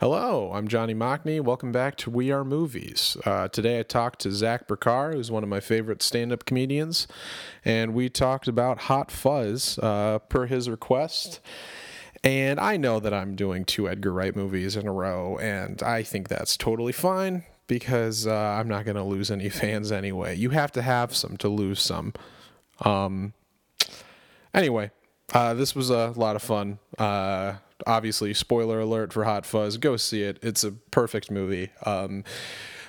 Hello, I'm Johnny Mockney. Welcome back to We Are Movies. Uh, today I talked to Zach Burcar, who's one of my favorite stand up comedians, and we talked about Hot Fuzz uh, per his request. And I know that I'm doing two Edgar Wright movies in a row, and I think that's totally fine because uh, I'm not going to lose any fans anyway. You have to have some to lose some. Um, anyway, uh, this was a lot of fun. Obviously, spoiler alert for Hot Fuzz. Go see it. It's a perfect movie. Um,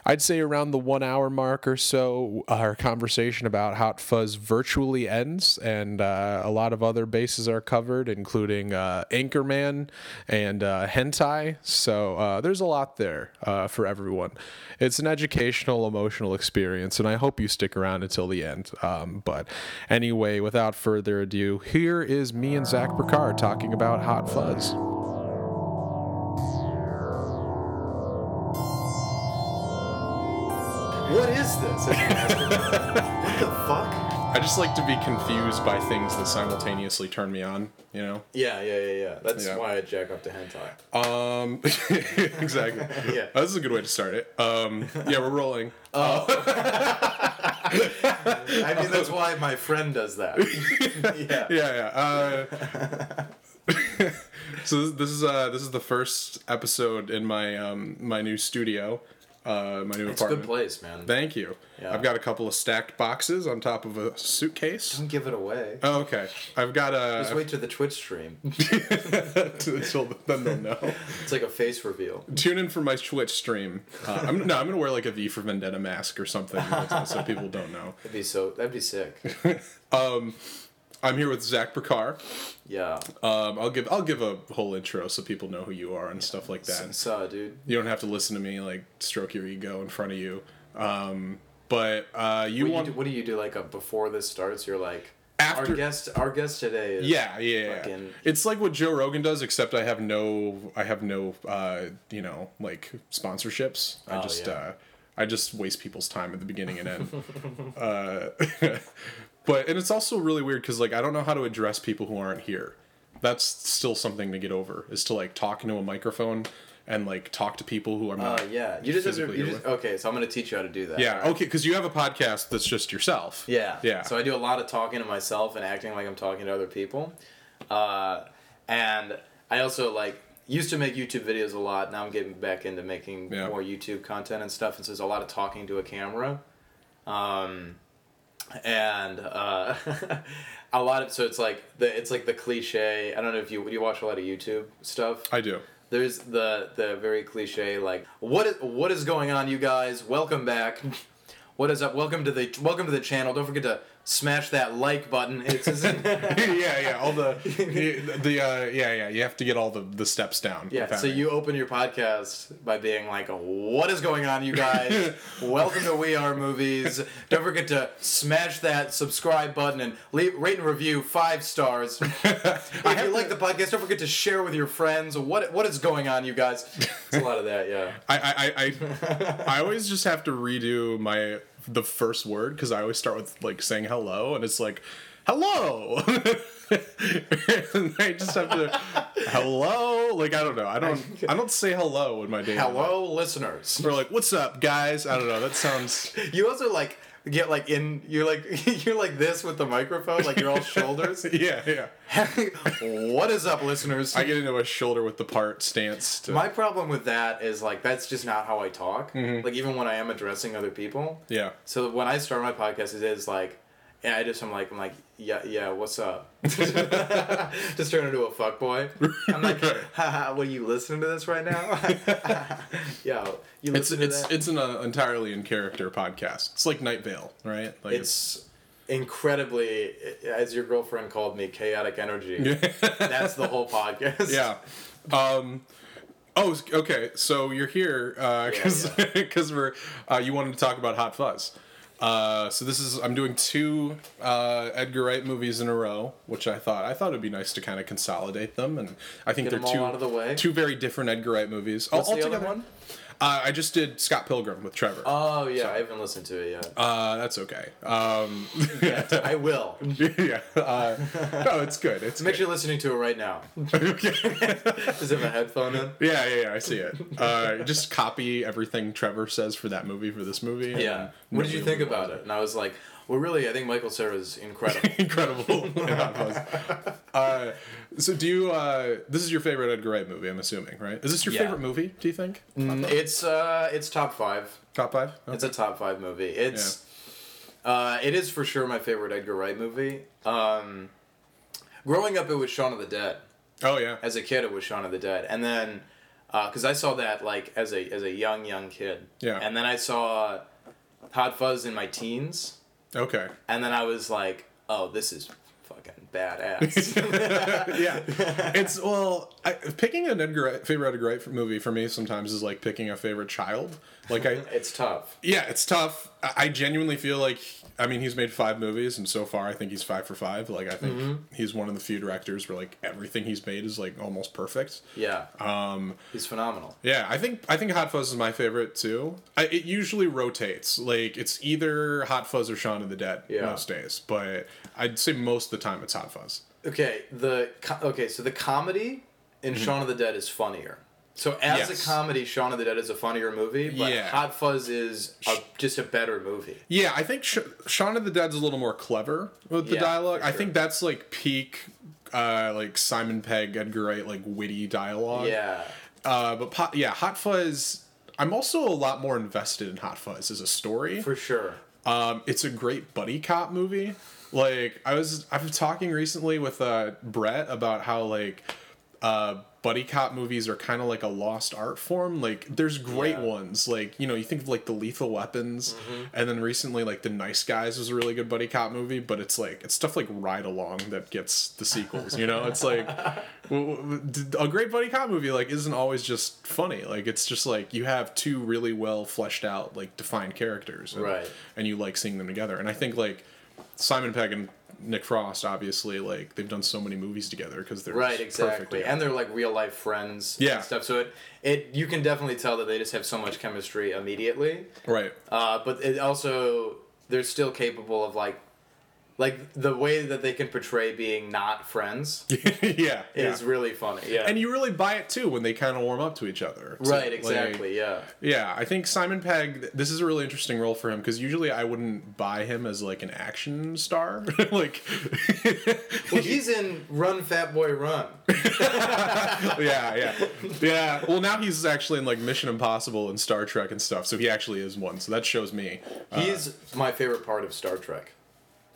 I'd say around the one hour mark or so, our conversation about Hot Fuzz virtually ends, and uh, a lot of other bases are covered, including uh, Anchorman and uh, hentai. So uh, there's a lot there uh, for everyone. It's an educational, emotional experience, and I hope you stick around until the end. Um, but anyway, without further ado, here is me and Zach Burcar talking about Hot Fuzz. What is this? what the fuck? I just like to be confused by things that simultaneously turn me on, you know? Yeah, yeah, yeah, yeah. That's Yeah. why I jack up to hentai. Um, exactly. Yeah. Oh, this is a good way to start it. Um, yeah, we're rolling. Oh. I mean, that's why my friend does that. yeah. Yeah, yeah. Uh, so this, this is uh, this is the first episode in my um, my new studio, uh, my new It's a apartment. good place, man. Thank you. Yeah. I've got a couple of stacked boxes on top of a suitcase. Don't give it away. Oh, okay. I've got a. Just wait to the Twitch stream. Till then they'll know. It's like a face reveal. Tune in for my Twitch stream. Uh, I'm, no, I'm gonna wear like a V for Vendetta mask or something, so people don't know. That'd be so. That'd be sick. I'm here with Zach Burcar. Yeah. Um, I'll give I'll give a whole intro so people know who you are and stuff like that. So, dude. You don't have to listen to me like stroke your ego in front of you. Um, but uh, you What, want you do, what do you do? Like a, before this starts, you're like. After- our guest, our guest today is. yeah, yeah, yeah. It's like what Joe Rogan does, except I have no, I have no, uh, you know, like sponsorships. I Oh, just, yeah. uh, I just waste people's time at the beginning and end. uh, but and it's also really weird because like I don't know how to address people who aren't here. That's still something to get over. Is to like talk into a microphone and like talk to people who are Uh, not. yeah. You just, physically you just okay. So I'm gonna teach you how to do that. Yeah. alright? Okay. Because you have a podcast that's just yourself. Yeah. Yeah. So I do a lot of talking to myself and acting like I'm talking to other people. Uh, and I also like used to make YouTube videos a lot. Now I'm getting back into making Yeah. more YouTube content and stuff. And so there's a lot of talking to a camera. Um, and uh, a lot of so it's like the it's like the cliche. I don't know if you do you watch a lot of YouTube stuff. I do. There's the the very cliche like what is what is going on, you guys? Welcome back. What is up? Welcome to the welcome to the channel. Don't forget to smash that like button. It's yeah, yeah. All the the, uh, yeah, yeah. You have to get all the the steps down. yeah. So you open your podcast by being like, "What is going on, you guys? Welcome to We Are Movies. Don't forget to smash that subscribe button and leave, rate and review five stars. if you like the podcast, don't forget to share with your friends. What what is going on, you guys? It's a lot of that, yeah. I I, I, I, I always just have to redo my the first word because I always start with like saying hello and it's like hello. and I just have to hello. Like I don't know. I don't I don't say hello in my day. Hello, listeners. Or like what's up, guys? I don't know. That sounds. You also like get like in you're like you're like this with the microphone, like you're all shoulders. Yeah, yeah. what is up, listeners? I get into a shoulder with the part stance. To, My problem with that is like that's just not how I talk. Mm-hmm. Like even when I am addressing other people. yeah. So when I start my podcast, it is like, and I just I'm like I'm like yeah yeah what's up? just turn into a fuck boy. I'm like, haha, what are you listening to this right now? yeah, you It's listen to it's that. it's an uh, entirely in character podcast. It's like Night Vale, right? Like it's incredibly, as your girlfriend called me, chaotic energy. That's the whole podcast. yeah. Um, oh, okay. So you're here because Yeah, because we're uh, you wanted to talk about Hot Fuzz. Uh, so this is I'm doing two uh, Edgar Wright movies in a row, which I thought I thought it'd be nice to kind of consolidate them, and I think Get they're two the two very different Edgar Wright movies. What's the other one? Uh, I just did Scott Pilgrim with Trevor. Oh yeah, I haven't listened to it yet. Uh, that's okay. Um, I will. yeah. Uh, no, it's good. It's good. actually listening to it right now. okay. Does it have a headphone in? Yeah, yeah, yeah. I see it. Uh, just copy everything Trevor says for that movie for this movie. Yeah. What did you think about it? And I was like, well, really, I think Michael Cera is incredible. Incredible. Uh, so, do you? Uh, this is your favorite Edgar Wright movie, I'm assuming, right? Is this your Yeah. favorite movie? Do you think? Mm, it's uh, it's top five. Top five. Okay. It's a top five movie. It's uh, it is for sure my favorite Edgar Wright movie. Um, growing up, it was Shaun of the Dead. oh yeah. As a kid, it was Shaun of the Dead, and then because I saw that like as a as a young young kid. Yeah. And then I saw Hot Fuzz in my teens, Okay. and then I was like, oh, this is fucking badass. yeah, it's well, I, picking an Edgar favorite Edgar Wright movie for me sometimes is like picking a favorite child. Like I, it's tough. yeah, it's tough. I, genuinely feel like I mean he's made five movies, and so far I think he's five for five. Like I think Mm-hmm. he's one of the few directors where like everything he's made is like almost perfect. Yeah. Um, He's phenomenal. yeah, I think I think Hot Fuzz is my favorite too. I, it usually rotates. Like it's either Hot Fuzz or Shaun of the Dead Yeah. most days, but I'd say most of the time it's Hot Fuzz. Okay, the okay, so the comedy in Shaun of the Dead is funnier. So as. Yes. a comedy, Shaun of the Dead is a funnier movie, but Yeah. Hot Fuzz is a, just a better movie. Yeah, I think Sh- Shaun of the Dead's a little more clever with the Yeah, dialogue. for I think that's like peak, uh, like Simon Pegg, Edgar Wright, like witty dialogue. Yeah. Uh, but po- yeah, Hot Fuzz. I'm also a lot more invested in Hot Fuzz as a story. For sure. Um, it's a great buddy cop movie. Like I was, I've been talking recently with uh, Brett about how like uh, buddy cop movies are kind of like a lost art form. Like there's great Yeah. ones, like you know you think of like the Lethal Weapons, mm-hmm. and then recently like the Nice Guys was a really good buddy cop movie. But it's like it's stuff like Ride Along that gets the sequels. You know, it's like a great buddy cop movie like isn't always just funny. Like it's just like you have two really well fleshed out like defined characters, and, Right. and you like seeing them together. And I think like Simon Pegg and Nick Frost, obviously, like they've done so many movies together because they're Right, exactly. And they're like real life friends Yeah. and stuff. So it, it you can definitely tell that they just have so much chemistry immediately. right. Uh, but it also they're still capable of like like the way that they can portray being not friends yeah, yeah. is really funny. Yeah. and you really buy it too when they kind of warm up to each other. It's right, like- exactly. yeah. yeah, I think Simon Pegg. This is a really interesting role for him because usually I wouldn't buy him as like an action star. like, Well, he's in Run Fat Boy Run. yeah, yeah, yeah. Well, now he's actually in like Mission Impossible and Star Trek and stuff, so he actually is one. So that shows me. Uh, He's my favorite part of Star Trek.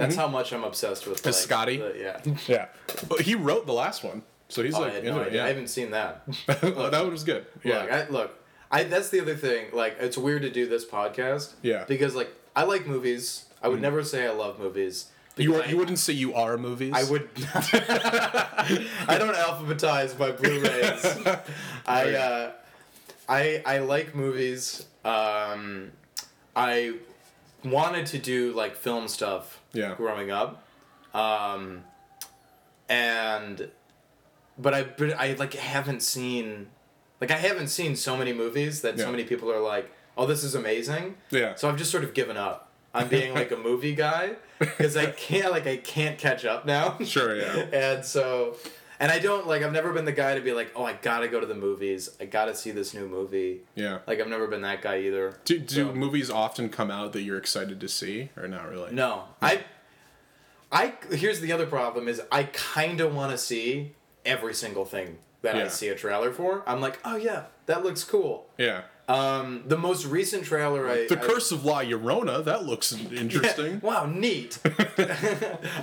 That's how much I'm obsessed with. Like, Mm-hmm. Scotty? the- yeah. yeah, but he wrote the last one, so he's Oh, I like had into no it. idea. I Yeah, haven't seen that. that one was good. Yeah, Look, I, look, I that's the other thing. Like, it's weird to do this podcast. Yeah. Because like I like movies. I would never say I love movies. you are, I- you wouldn't say you are movies. I would. I don't alphabetize my Blu-rays. I uh, I I like movies. Um, I wanted to do like film stuff. Yeah. Growing up, um, and but I but I like haven't seen like I haven't seen so many movies that Yeah. so many people are like, oh, this is amazing. Yeah. So I've just sort of given up on being like a movie guy because I can't like I can't catch up now. Sure, yeah. and so, and I don't like I've never been the guy to be like, oh, I gotta go to the movies. I gotta see this new movie. Yeah. Like I've never been that guy either. Do, do So- movies often come out that you're excited to see, or not really? No, I. I here's the other problem is I kind of want to see every single thing that I see a trailer for. I'm like, oh yeah, that looks cool. Yeah. Um, the most recent trailer I The I- Curse of La Llorona. That looks interesting. wow, neat.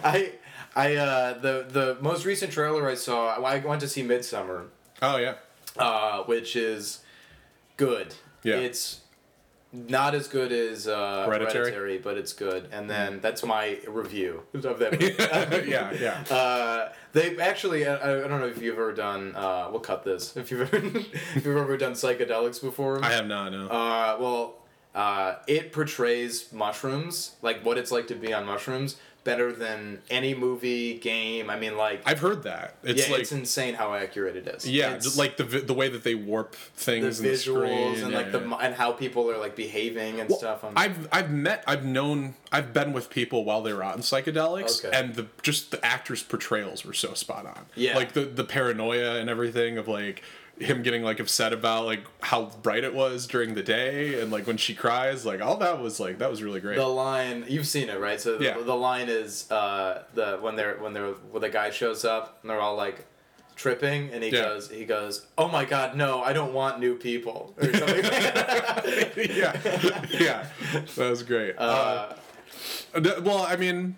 I I uh, the the most recent trailer I saw. I went to see Midsommar, Oh yeah. uh, which is good. Yeah. It's not as good as uh, Hereditary? but it's good. And then that's my review of that. movie. yeah, yeah. Uh, they actually, I, I don't know if you've ever done. Uh, we'll cut this. If you've ever, if you've ever done psychedelics before. I have not. No. Uh, well, uh, it portrays mushrooms, like what it's like to be on mushrooms, better than any movie game. I mean, like I've heard that. It's yeah, like it's insane how accurate it is. yeah, It's- like the the way that they warp things the visuals screen, and yeah, like the yeah. mo- and how people are like behaving and stuff. I'm, I've I've met I've known I've been with people while they were on psychedelics Okay. and the just the actors' portrayals were so spot on. Yeah. Like the the paranoia and everything of like him getting like upset about like how bright it was during the day and like when she cries like all that was like that was really great. the line you've seen it right so the, Yeah. the line is uh the when they're when they're when the guy shows up and they're all like tripping and he Yeah. goes he goes oh my god no i don't want new people or something yeah. yeah. That was great. uh, Th- Well, I mean,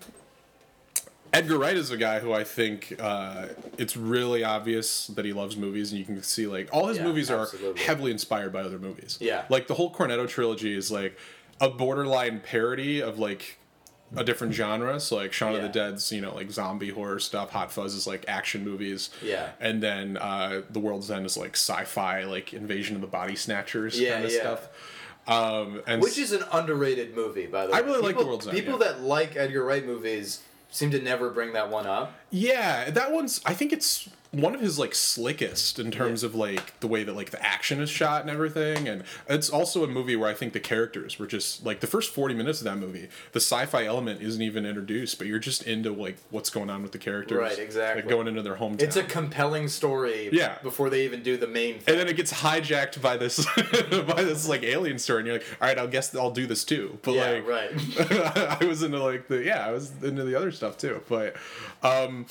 Edgar Wright is a guy who I think uh, it's really obvious that he loves movies, and you can see like all his Yeah, movies are absolutely. heavily inspired by other movies. Yeah. like the whole Cornetto trilogy is like a borderline parody of like a different genre. So like Shaun of the Dead's, you know, like zombie horror stuff. Hot Fuzz is like action movies. Yeah. and then uh, The World's End is like sci-fi, like Invasion of the Body Snatchers Yeah, kind of yeah. stuff. Um, and which is an underrated movie by the way I really like The World's End, people yeah. that like edgar wright movies seem to never bring that one up Yeah, that one's. I think it's one of his like slickest in terms of like the way that like the action is shot and everything, and it's also a movie where I think the characters were just like the first forty minutes of that movie. The sci-fi element isn't even introduced, but you're just into like what's going on with the characters, Right, exactly. Like going into their hometown. it's a compelling story Yeah. before they even do the main thing and then it gets hijacked by this by this like alien story, and you're like, all right, I'll guess I'll do this too. But yeah like, right I was into like the yeah, I was into the other stuff too. But um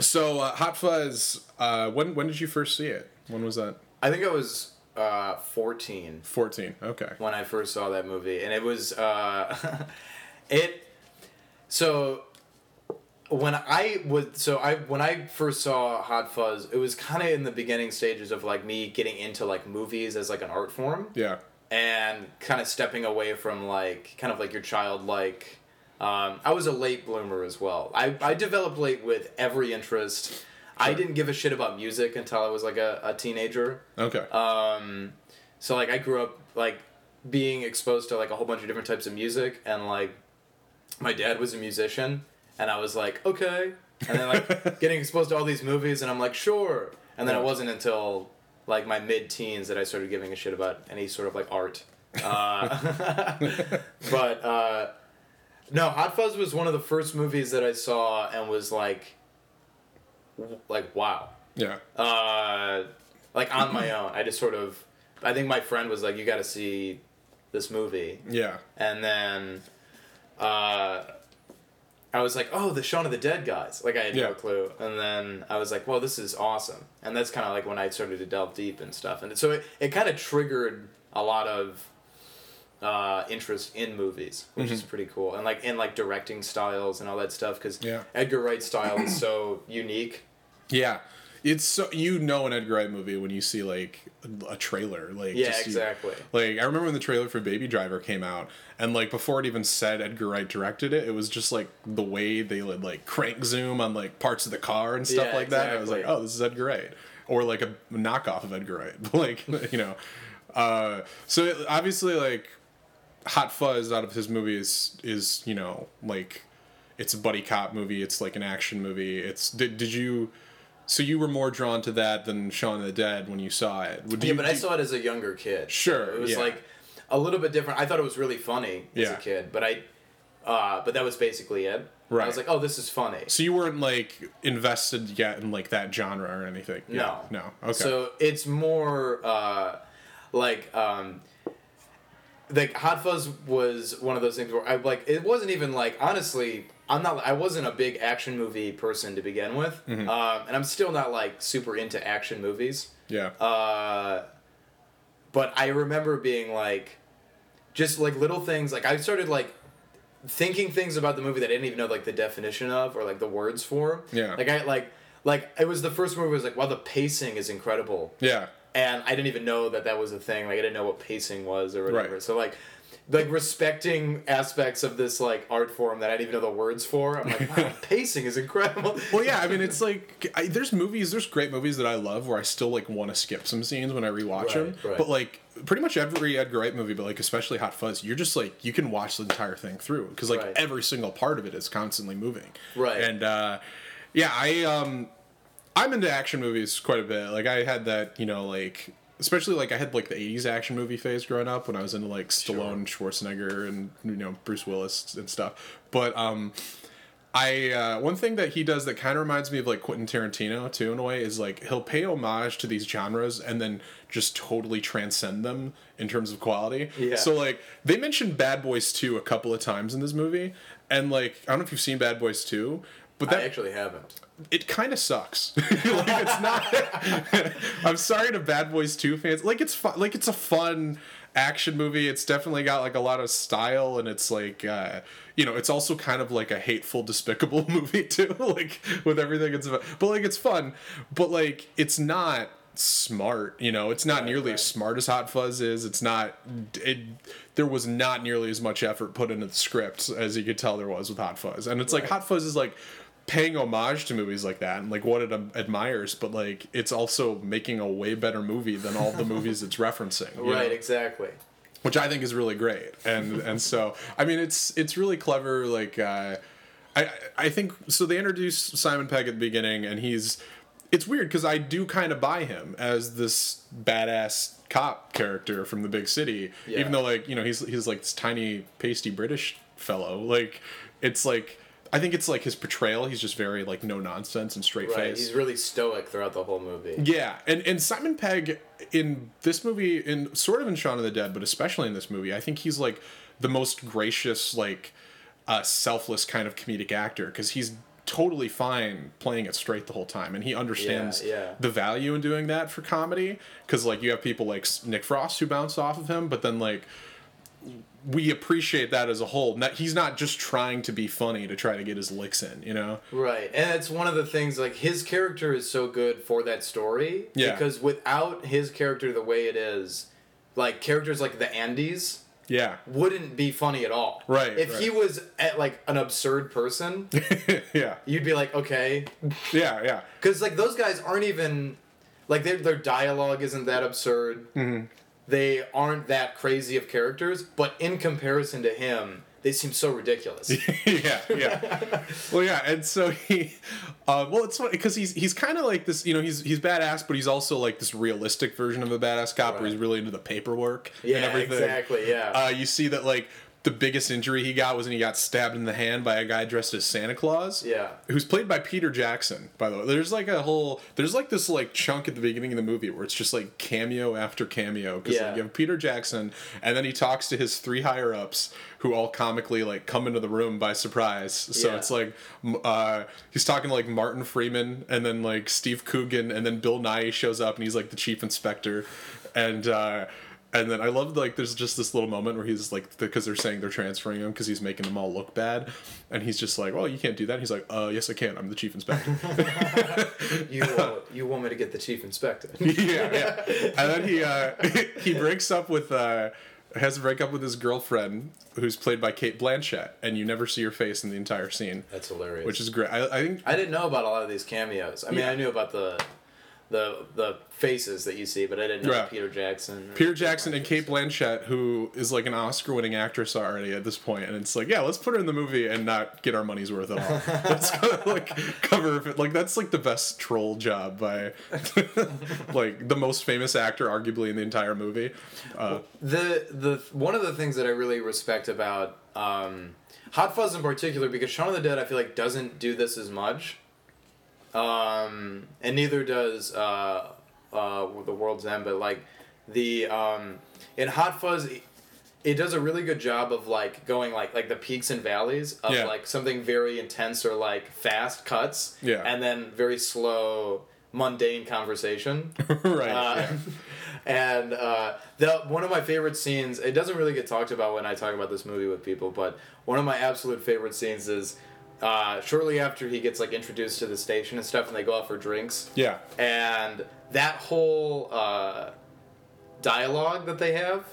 so uh, Hot Fuzz, uh when when did you first see it? When was that? i think i was uh 14 14. Okay. when I first saw that movie, and it was uh, it. So when I was so I when I first saw Hot Fuzz, it was kind of in the beginning stages of like me getting into like movies as like an art form, Yeah. and kind of stepping away from like kind of like your childlike. Um, I was a late bloomer as well. I, I developed late with every interest. I didn't give a shit about music until I was like a, a teenager. Okay. Um, so like I grew up like being exposed to like a whole bunch of different types of music, and like my dad was a musician, and I was like, okay, and then like getting exposed to all these movies, and I'm like, sure, and then it wasn't until like my mid-teens that I started giving a shit about any sort of like art. Uh, but uh, no, Hot Fuzz was one of the first movies that I saw and was like, like wow yeah. uh, like on my own. I just sort of, I think my friend was like, "You got to see this movie," Yeah. and then, uh, I was like, "Oh, the Shaun of the Dead guys!" Like I had Yeah. no clue, and then I was like, "Well, this is awesome," and that's kind of like when I started to delve deep and stuff, and so it, it kind of triggered a lot of uh, interest in movies, which is pretty cool, and like in like directing styles and all that stuff, because Yeah. Edgar Wright's style is so unique. Yeah. It's so you know an Edgar Wright movie when you see like a trailer, like Yeah, just you- exactly. like I remember when the trailer for Baby Driver came out, and like before it even said Edgar Wright directed it, it was just like the way they would like crank zoom on like parts of the car and stuff Yeah, like that. And I was like, oh, this is Edgar Wright, or like a knockoff of Edgar Wright, like you know. Uh, so it, obviously, like Hot Fuzz out of his movies is you know like it's a buddy cop movie. It's like an action movie. It's did did you? So you were more drawn to that than Shaun of the Dead when you saw it. Would Yeah, you, but I saw it as a younger kid. Sure, it was yeah. like a little bit different. I thought it was really funny as Yeah. a kid, but I, uh, but that was basically it. Right. I was like, oh, this is funny. So you weren't like invested yet in like that genre or anything. Yeah. No. No. Okay. So it's more uh, like um, like Hot Fuzz was one of those things where I like it wasn't even like honestly I'm not I wasn't a big action movie person to begin with, Mm-hmm. um, and I'm still not like super into action movies. yeah. Uh, but I remember being like, just like little things. Like I started like thinking things about the movie that I didn't even know like the definition of or like the words for. Yeah. Like I like like it was the first movie. I was like, wow, the pacing is incredible, yeah. And I didn't even know that that was a thing. Like I didn't know what pacing was or whatever. Right. So like. like respecting aspects of this like art form that I didn't even know the words for. I'm like, wow, pacing is incredible. Well, yeah, I mean, it's like I, there's movies, there's great movies that I love where I still like want to skip some scenes when I rewatch Right, them. right. But like pretty much every Edgar Wright movie, but like especially Hot Fuzz, you're just like you can watch the entire thing through because like every single part of it is constantly moving. Right. And uh, yeah, I um, I'm into action movies quite a bit. Like I had that, you know, like especially like I had like the '80s action movie phase growing up when I was into like Stallone, Schwarzenegger, and you know Bruce Willis and stuff. But um, I uh, one thing that he does that kind of reminds me of like Quentin Tarantino too in a way is like he'll pay homage to these genres and then just totally transcend them in terms of quality. Yeah. So like they mentioned Bad Boys 2 a couple of times in this movie and like I don't know if you've seen Bad Boys 2, but that I actually haven't. It kind of sucks. like it's not. I'm sorry to Bad Boys 2 fans. Like it's fun. Like it's a fun action movie. It's definitely got like a lot of style, and it's like uh, you know, it's also kind of like a hateful, despicable movie too. like with everything it's about. But like it's fun. But like it's not smart you know it's not nearly right. as smart as hot fuzz is it's not it there was not nearly as much effort put into the script as you could tell there was with hot fuzz and it's like hot fuzz is like paying homage to movies like that and like what it um, admires but like it's also making a way better movie than all the movies it's referencing Right, know? exactly. which I think is really great. And and so I mean it's it's really clever. Like uh, I I think so. They introduce Simon Pegg at the beginning, and he's it's weird because I do kind of buy him as this badass cop character from the big city, Yeah. even though like you know he's he's like this tiny pasty British fellow. Like it's like. I think it's like his portrayal. He's just very like no nonsense and straight Right, face. he's really stoic throughout the whole movie. Yeah, and and Simon Pegg in this movie, in sort of in Shaun of the Dead, but especially in this movie, I think he's like the most gracious, like uh, selfless kind of comedic actor because he's totally fine playing it straight the whole time, and he understands Yeah, yeah. the value in doing that for comedy. Because like you have people like Nick Frost who bounce off of him, but then like we appreciate that as a whole. That he's not just trying to be funny to try to get his licks in, you know. Right, and it's one of the things like his character is so good for that story. Yeah. Because without his character the way it is, like characters like the Andys Yeah. wouldn't be funny at all. Right, If he was at like an absurd person, yeah. you'd be like, okay, Yeah. Yeah. because like those guys aren't even like their their dialogue isn't that absurd. Mm-hmm. They aren't that crazy of characters, but in comparison to him, they seem so ridiculous. yeah, yeah. well, yeah, and so he, uh, well, it's funny because he's he's kind of like this, you know, he's he's badass, but he's also like this realistic version of a badass cop where he's really into the paperwork Yeah, and everything. exactly, yeah. Uh, you see that like the biggest injury he got was when he got stabbed in the hand by a guy dressed as Santa Claus. Yeah. Who's played by Peter Jackson, by the way. There's like a whole there's like this like chunk at the beginning of the movie where it's just like cameo after cameo because Yeah. you have Peter Jackson and then he talks to his three higher ups who all comically like come into the room by surprise. So Yeah. it's like uh, he's talking to like Martin Freeman and then like Steve Coogan and then Bill Nighy shows up and he's like the chief inspector and uh and then I love like there's just this little moment where he's like because they're saying they're transferring him because he's making them all look bad, and he's just like, "Well, you can't do that." And he's like, "Uh, yes, I can. I'm the chief inspector." You uh, you want me to get the chief inspector? yeah, yeah. And then he uh, he breaks up with uh, has a break up with his girlfriend, who's played by Cate Blanchett, and you never see her face in the entire scene, That's hilarious. which is great. I, I think I didn't know about a lot of these cameos. I mean, Yeah. I knew about the the the faces that you see, but I didn't know Yeah. Peter Jackson. Peter Jackson and Cate Blanchett, who is like an Oscar-winning actress already at this point, and it's like, yeah, let's put her in the movie and not get our money's worth at all. let's kind of like cover it, like that's like the best troll job by like the most famous actor, arguably in the entire movie. Uh, The the one of the things that I really respect about um, Hot Fuzz in particular, because Shaun of the Dead, I feel like doesn't do this as much, um, and neither does uh, uh, The World's End. But like the um, in Hot Fuzz. It, does a really good job of like going like like the peaks and valleys of Yeah. like something very intense or like fast cuts Yeah. and then very slow mundane conversation right. uh, yeah. and uh, the one of my favorite scenes. It doesn't really get talked about when I talk about this movie with people, but one of my absolute favorite scenes is uh, shortly after he gets like introduced to the station and stuff, and they go out for drinks. Yeah. And that whole uh, dialogue that they have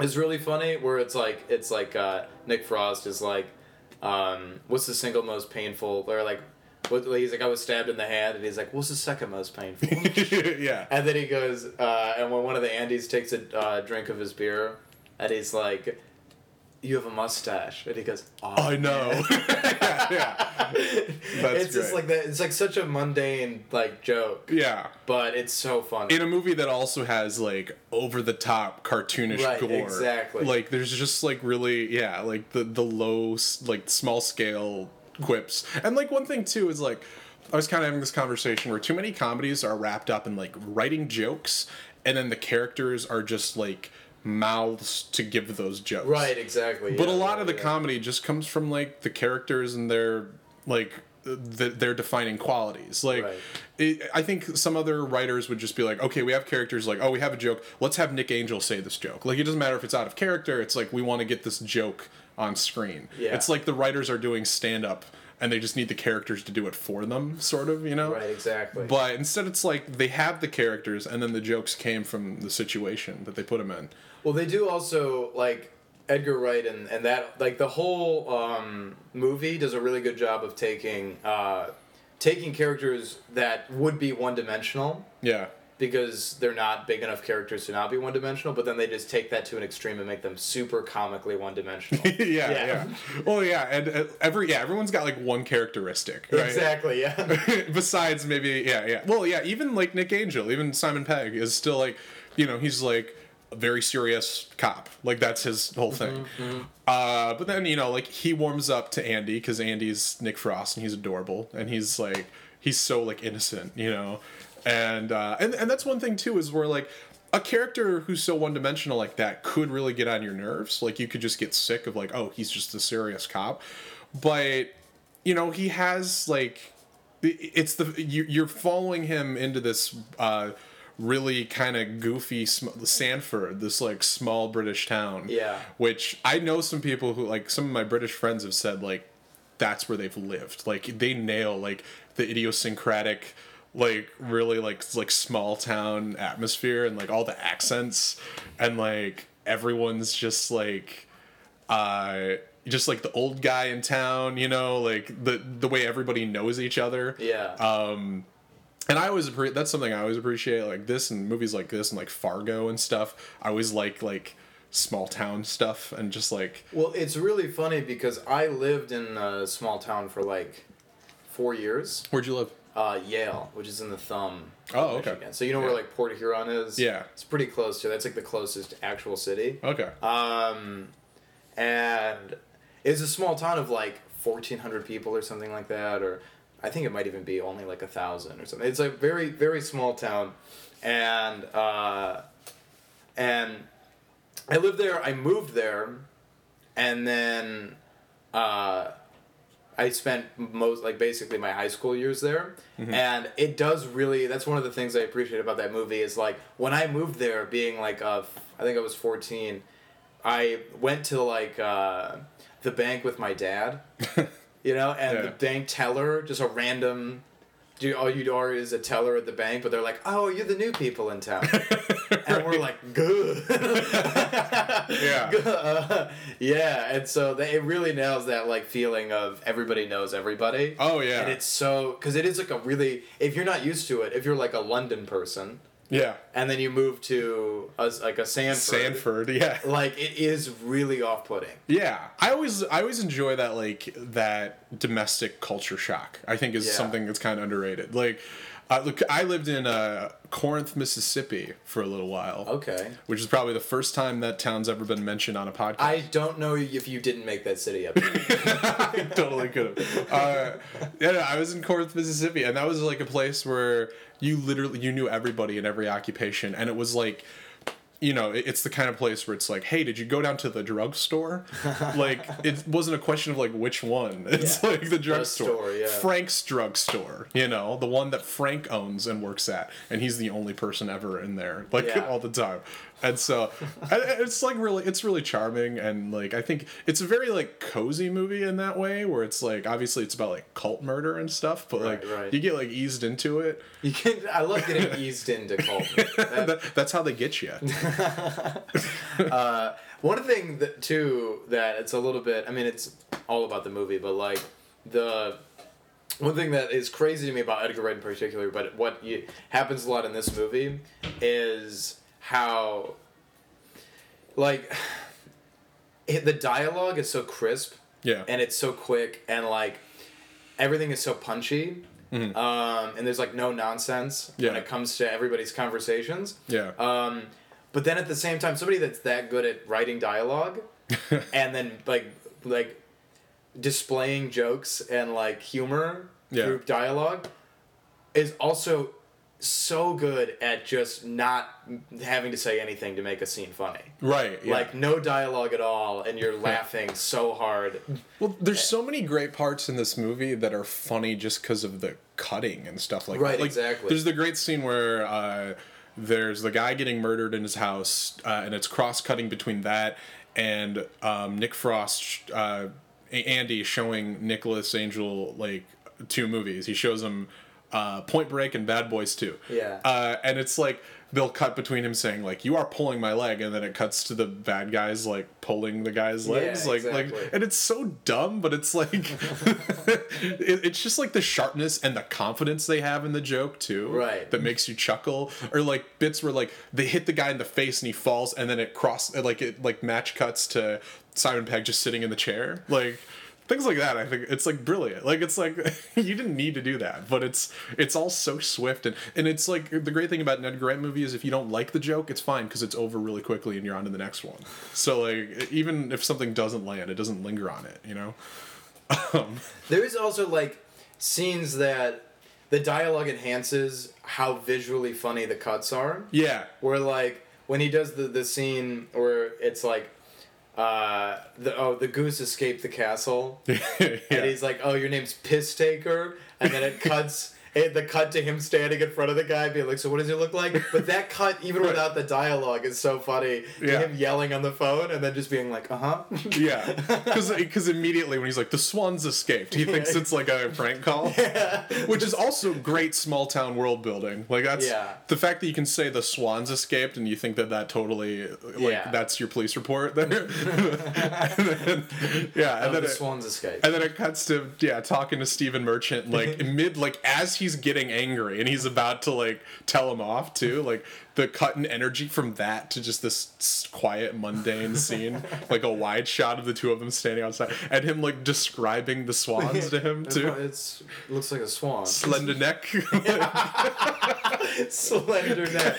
is really funny. Where it's like it's like uh, Nick Frost is like, um, what's the single most painful? Or like, what, he's like, I was stabbed in the hand, and he's like, what's the second most painful? yeah. and then he goes, uh, and when one of the Andys takes a uh, drink of his beer, and he's like. You have a mustache, and he goes. Oh, I know. yeah, yeah. That's it's just great. like that. It's like such a mundane like joke, Yeah. but it's so funny. In a movie that also has like over the top cartoonish Right, gore. exactly. Like there's just like really yeah, like the the low like small scale quips. And like one thing too is like I was kind of having this conversation where too many comedies are wrapped up in like writing jokes and then the characters are just like mouths to give those jokes. right, exactly. But yeah, a lot yeah, of the yeah. comedy just comes from like the characters and their like th- their defining qualities. Like, Right. it, I think some other writers would just be like, okay, we have characters like, oh, we have a joke. Let's have Nick Angel say this joke. Like, it doesn't matter if it's out of character. It's like we want to get this joke on screen. Yeah. It's like the writers are doing stand up and they just need the characters to do it for them, sort of. You know. Right, exactly. But instead, it's like they have the characters, and then the jokes came from the situation that they put them in. Well, they do also like Edgar Wright and, and that like the whole um, movie does a really good job of taking uh, taking characters that would be one dimensional Yeah. Because they're not big enough characters to not be one dimensional, but then they just take that to an extreme and make them super comically one dimensional. yeah, Yeah. yeah, Well, yeah, and uh, every yeah, everyone's got like one characteristic, right? Exactly. Yeah. Besides, maybe yeah, yeah. Well, yeah, even like Nick Angel, even Simon Pegg is still like, you know, he's like a very serious cop. Like that's his whole thing. Uh, but then you know, like he warms up to Andy because Andy's Nick Frost and he's adorable and he's like he's so like innocent, you know, and uh, and and that's one thing too is where like. A character who's so one dimensional like that could really get on your nerves. Like you could just get sick of like, oh, he's just a serious cop. But you know, he has like it's the you- you're following him into this uh, really kind of goofy Sandford, this like small British town. Yeah. Which I know some people who like some of my British friends have said like that's where they've lived. Like they nail like the idiosyncratic like really like like small town atmosphere and like all the accents and like everyone's just like uh just like the old guy in town, you know, like the the way everybody knows each other. Yeah. Um, and I always appreciate that's something I always appreciate, like this and movies like this and like Fargo and stuff. I always like like small town stuff and just like Well, it's really funny because I lived in a small town for like four years. where'd you live? Uh, Yale, which is in the thumb. Oh, okay. Michigan. So you know where Yeah. like Port Huron is? Yeah. It's pretty close to. That's like the closest actual city. Okay. Um, and it's a small town of like fourteen hundred people or something like that, or I think it might even be only like a thousand or something. It's a very very small town, and uh, and I lived there. I moved there, and then uh, I spent most like basically my high school years there, and it does really. That's one of the things I appreciate about that movie is like when I moved there, being like uh, I think I was fourteen. I went to like uh, the bank with my dad, you know, and Yeah. the bank teller, just a random. Do all you are is a teller at the bank, but they're like, "Oh, you're the new people in town," and we're like, "Good." Yeah. Yeah, and so they, it really nails that like feeling of everybody knows everybody. Oh, yeah. and it's so because it is like a really if you're not used to it, if you're like a London person Yeah. and then you move to a, like a Sandford, Sandford, yeah. like it is really off-putting. Yeah, I always I always enjoy that like that domestic culture shock. I think is Yeah. something that's kind of underrated. Like, uh, look, I lived in uh, Corinth, Mississippi for a little while. Okay, Which is probably the first time that town's ever been mentioned on a podcast. I don't know if you didn't make that city up. I totally could have. Uh, yeah, no, I was in Corinth, Mississippi, and that was like a place where you literally you knew everybody in every occupation, and it was like. You know, it's the kind of place where it's like, hey, did you go down to the drugstore? like, it wasn't a question of like which one. It's Yeah. like the drugstore, yeah. Frank's drugstore. You know, the one that Frank owns and works at, and he's the only person ever in there, like Yeah. all the time. And so, it's like really, it's really charming, and like I think it's a very like cozy movie in that way, where it's like obviously it's about like cult murder and stuff, but like Right, right. you get like eased into it. You can. I love getting eased into cult That- That, that's how they get you. uh, one thing that too that it's a little bit. I mean, it's all about the movie, but like the one thing that is crazy to me about Edgar Wright in particular, but what you, happens a lot in this movie is how like the dialogue is so crisp Yeah. and it's so quick and like everything is so punchy um, and there's like no nonsense when it comes to everybody's conversations yeah. um, but then at the same time somebody that's that good at writing dialogue and then like like displaying jokes and like humor Yeah. through dialogue is also so good at just not having to say anything to make a scene funny right. Yeah. like no dialogue at all and you're laughing so hard Well, there's so many great parts in this movie that are funny just because of the cutting and stuff like Right, that. Like, exactly. There's the great scene where uh, there's the guy getting murdered in his house, uh, and it's cross cutting between that and um, Nick Frost, uh, Andy showing Nicholas Angel like two movies. He shows him uh, Point Break and Bad Boys 2. Yeah. Uh, and it's like they'll cut between him saying like you are pulling my leg and then it cuts to the bad guys like pulling the guy's legs like exactly. like and it's so dumb but it's like it, it's just like the sharpness and the confidence they have in the joke too Right. that makes you chuckle or like bits where like they hit the guy in the face and he falls and then it cross like it like match cuts to Simon Pegg just sitting in the chair like things like that i think it's like brilliant. Like it's like you didn't need to do that but it's it's all so swift and and it's like the great thing about edgar wright movie is if you don't like the joke it's fine because it's over really quickly and you're on to the next one. So like even if something doesn't land it doesn't linger on it you know? Um, There is also like scenes that the dialogue enhances how visually funny the cuts are. yeah. Where like when he does the the scene where it's like uh the oh the goose escaped the castle. And he's like oh your name's piss taker? And then it cuts it, the cut to him standing in front of the guy being like so what does he look like but that cut even without the dialogue is so funny Yeah. him yelling on the phone and then just being like uh-huh Yeah, because immediately when he's like the swans escaped, he thinks it's like a prank call, which is also great small town world building. Like that's Yeah. the fact that you can say the swans escaped and you think that that totally like Yeah. that's your police report there. and then, yeah, and oh, then the it, swans escaped and then it cuts to yeah talking to Stephen Merchant like mid like as he's getting angry and he's about to like tell him off too. Like the cut in energy from that to just this quiet mundane scene. Like a wide shot of the two of them standing outside and him like describing the swans to him too. it's looks like a swan. Slender neck. Slender neck.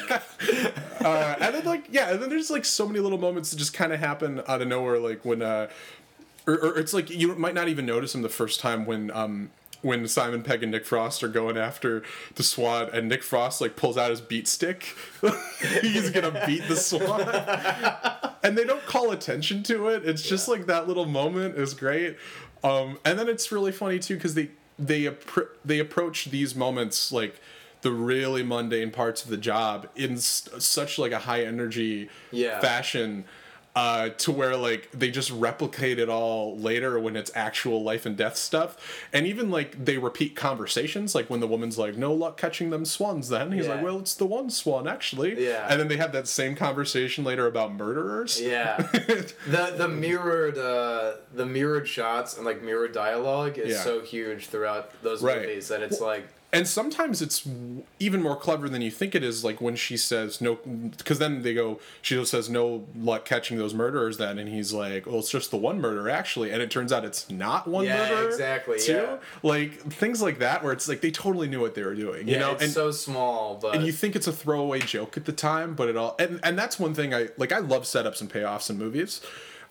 Uh, and then like yeah and then there's like so many little moments that just kind of happen out of nowhere like when uh or, or it's like you might not even notice them the first time when um when Simon Pegg and Nick Frost are going after the swan and Nick Frost like pulls out his beat stick. He's gonna beat the swan and they don't call attention to it. It's just like that little moment is great. Um and then it's really funny too because they they appro- they approach these moments like the really mundane parts of the job in s- such like a high energy Yeah. fashion uh, to where like they just replicate it all later when it's actual life and death stuff and even like they repeat conversations like when the woman's like no luck catching them swans then he's Yeah. like well it's the one swan actually Yeah. and then they have that same conversation later about murderers yeah the the mirrored uh the mirrored shots and like mirrored dialogue is Yeah. so huge throughout those Right. movies that it's like and sometimes it's even more clever than you think it is like when she says no because then they go she just says no luck catching those murderers then and he's like well it's just the one murder actually and it turns out it's not one murder. Yeah, murderer exactly, too. yeah. like things like that where it's like they totally knew what they were doing you yeah, know it's and so small but and you think it's a throwaway joke at the time, but it all and and that's one thing I like. I love setups and payoffs in movies.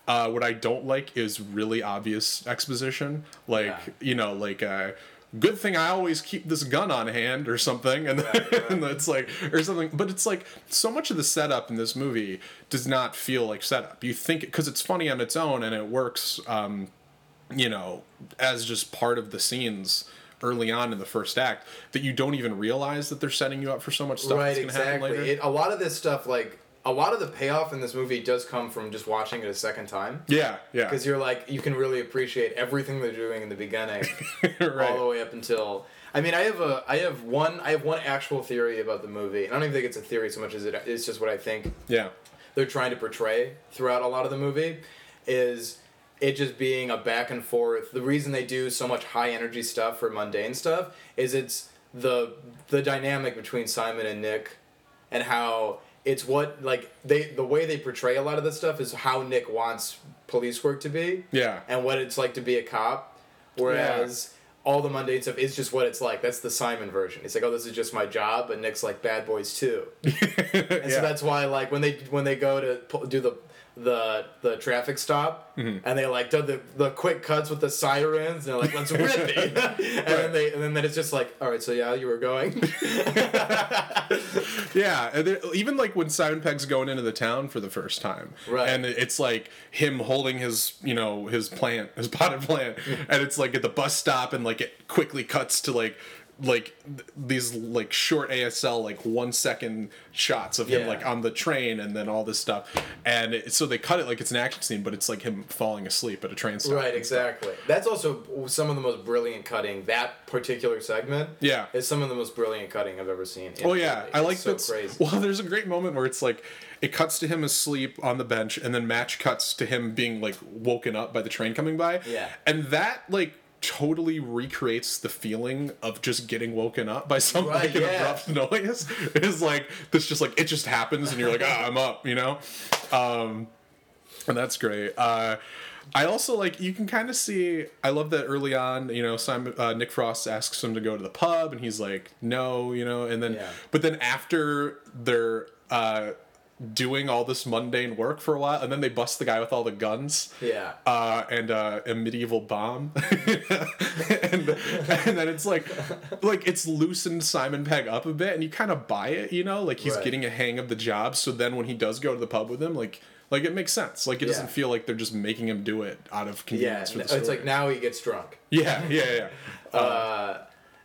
Uh, what I don't like is really obvious exposition, like Yeah. you know, like uh, good thing I always keep this gun on hand or something, and, and it's like or something. But it's like so much of the setup in this movie does not feel like setup. You think because it's funny on its own and it works. Um, you know, as just part of the scenes early on in the first act that you don't even realize that they're setting you up for so much stuff right that's going to happen exactly later. it, a lot of this stuff like a lot of the payoff in this movie does come from just watching it a second time yeah, yeah. because you're like you can really appreciate everything they're doing in the beginning all the way up until I mean, I have a, I have one, I have one actual theory about the movie. I don't even think it's a theory so much as it, it's just what I think Yeah. they're trying to portray throughout a lot of the movie is it just being a back and forth. The reason they do so much high energy stuff for mundane stuff is it's the the dynamic between Simon and Nick and how it's what like they the way they portray a lot of this stuff is how Nick wants police work to be. Yeah. and what it's like to be a cop. Whereas all the mundane stuff is just what it's like. That's the simon version. It's like oh this is just my job but nick's like bad boys too. And yeah. so that's why like when they when they go to do the the the traffic stop Mm-hmm. and they like do the the quick cuts with the sirens and they're like let's rip it and then they and then it's just like all right so yeah you were going Yeah, even like when Simon Pegg's going into the town for the first time, Right. And it's like him holding his, you know, his plant, his potted plant, and it's like at the bus stop, and like it quickly cuts to like like th- these like short ASL like one second shots of him Yeah. like on the train and then all this stuff, and it, so they cut it like it's an action scene, but it's like him falling asleep at a train stop. right exactly that's also some of the most brilliant cutting that particular segment Yeah. is some of the most brilliant cutting i've ever seen Oh yeah. I like so crazy Well, there's a great moment where it's like it cuts to him asleep on the bench, and then match cuts to him being like woken up by the train coming by. Yeah. and that like totally recreates the feeling of just getting woken up by some Right, like an yeah. abrupt noise. It's like this just like it just happens, and you're like, ah, I'm up, you know. Um, and that's great. Uh, I also like you can kind of see. I love that early on. You know, Simon uh, Nick Frost asks him to go to the pub, and he's like, "No," you know. And then, Yeah. but then after they're uh, doing all this mundane work for a while, and then they bust the guy with all the guns. yeah Uh, and uh, a medieval bomb, and and then it's like, like it's loosened Simon Pegg up a bit, and you kind of buy it, you know, like he's Right. getting a hang of the job. So then when he does go to the pub with him, like, like it makes sense. Like it doesn't Yeah. feel like they're just making him do it out of yeah convenience for the story. it's like now he gets drunk yeah, yeah, yeah. uh,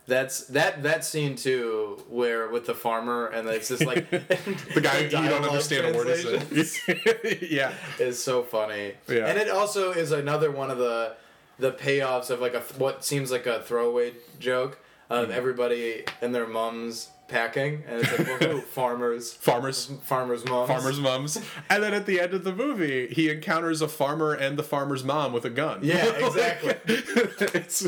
that's that that scene too, where with the farmer and it's just like the guy you don't understand a word is translations yeah, is so funny. Yeah. and it also is another one of the the payoffs of like a what seems like a throwaway joke of Mm-hmm. everybody and their mums packing, and it's like well, who? farmers, farmers. farmers' moms, Farmers' mums, and then at the end of the movie, he encounters a farmer and the farmer's mom with a gun. Yeah, exactly. it's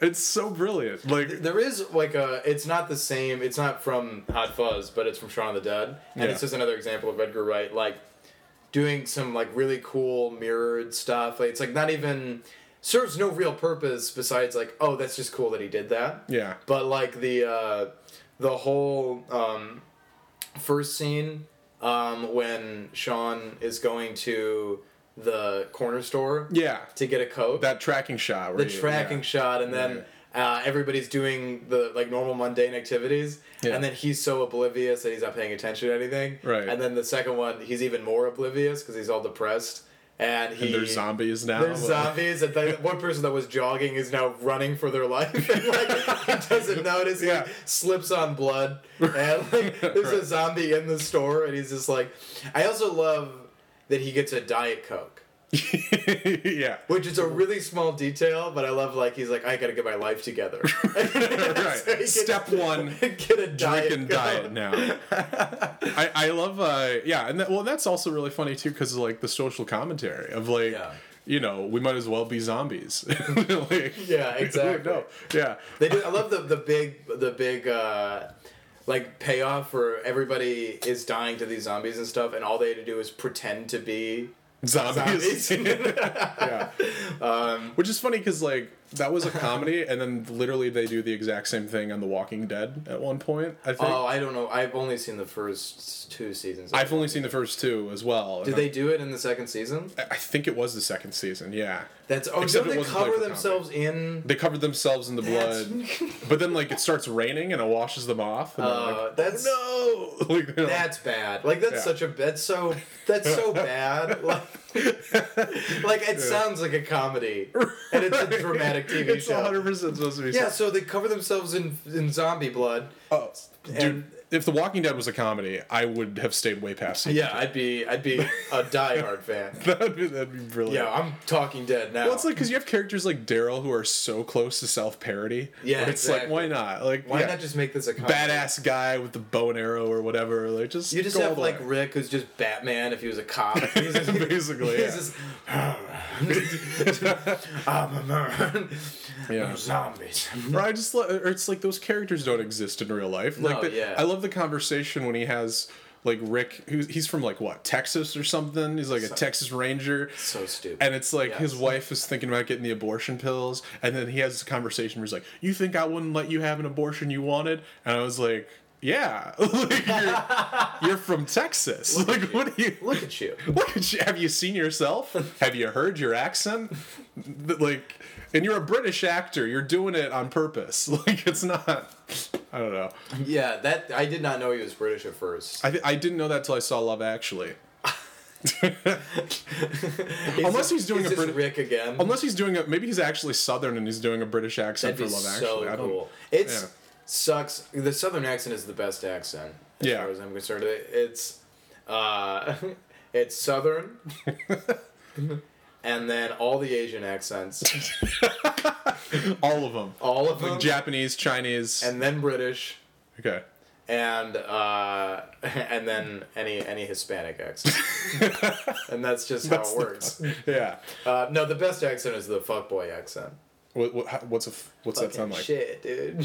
it's so brilliant. Like There is like a. It's not the same. It's not from Hot Fuzz, but it's from Shaun of the Dead, and Yeah. it's just another example of Edgar Wright like doing some like really cool mirrored stuff. Like it's like not even serves no real purpose besides like oh that's just cool that he did that. yeah, But like the uh, the whole um, first scene um, when Shaun is going to the corner store yeah. to get a coat That tracking shot. Where the you- tracking yeah. shot and then uh, everybody's doing the like normal mundane activities Yeah. and then he's so oblivious that he's not paying attention to anything Right. and then the second one he's even more oblivious because he's all depressed and he And there's zombies now. there's zombies and the one person that was jogging is now running for their life and like he doesn't notice he Yeah. slips on blood and like there's a zombie in the store and he's just like i also love that he gets a diet coke yeah. which is a really small detail, but I love like he's like I gotta get my life together. right. So Step one. get a diet. Drink and diet now. I, I love uh yeah and that, well that's also really funny too because like the social commentary of like Yeah. you know we might as well be zombies like, Yeah, exactly. no yeah They do. I love the the big the big uh, like payoff for everybody is dying to these zombies and stuff, and all they had to do is pretend to be zombies, zombies. yeah um, which is funny because like that was a comedy and then literally they do the exact same thing on The Walking Dead at one point I think oh, I don't know. I've only seen the first two seasons. I've only seen the first two as well Did and they do it in the second season? I I think it was the second season yeah That's oh, Except don't it they wasn't played cover for themselves in? they covered themselves in the blood but then like it starts raining and it washes them off and they're Uh, like, that's oh no like, know, That's bad. Like that's Yeah. such a that's so that's so bad. Like, like it sounds like a comedy, and it's a dramatic TV it's show. 100 percent supposed to be Yeah, so they cover themselves in in zombie blood, Oh, dude, and if The Walking Dead was a comedy, I would have stayed way past season Yeah, I'd be I'd be a diehard fan. that'd be that'd be brilliant. Yeah, I'm Talking Dead now. Well, it's like because you have characters like Daryl who are so close to self parody. Yeah, it's like why not? Like why yeah, not just make this a comedy? badass guy with the bow and arrow or whatever? Like just You just have like way. Rick, who's just Batman if he was a cop. He's just, Basically, yeah. he's just, I'm a man. Yeah. Zombies. Or I just or it's like those characters don't exist in real life. Like No, the, yeah. I love the conversation when he has like Rick, who's he's from like what Texas or something. He's like a Texas Ranger. So stupid. And it's like his wife is thinking about getting the abortion pills, and then he has this conversation where he's like, "You think I wouldn't let you have an abortion you wanted?" And I was like, "Yeah, like you're, you're from Texas. like, what do you Look at you. Look at you. Have you seen yourself? Have you heard your accent? Like, and you're a British actor. You're doing it on purpose. Like, it's not. I don't know. Yeah, that I did not know he was British at first. I, th- I didn't know that till I saw Love Actually. Unless he's doing a just Brit- Rick again. Unless he's doing a maybe he's actually Southern and he's doing a British accent That'd for Love so Actually. I don't. cool. It's yeah. sucks. The Southern accent is the best accent. As Yeah. far as I'm concerned, it's uh, it's Southern, and then all the Asian accents, All of them. all of them, Like Japanese, Chinese. and then British, okay. and uh, and then any any Hispanic accent, and that's just how That's it the- works. Yeah. Uh, no, the best accent is the fuckboy accent. What, what, what's a what's that sound like? Shit, dude.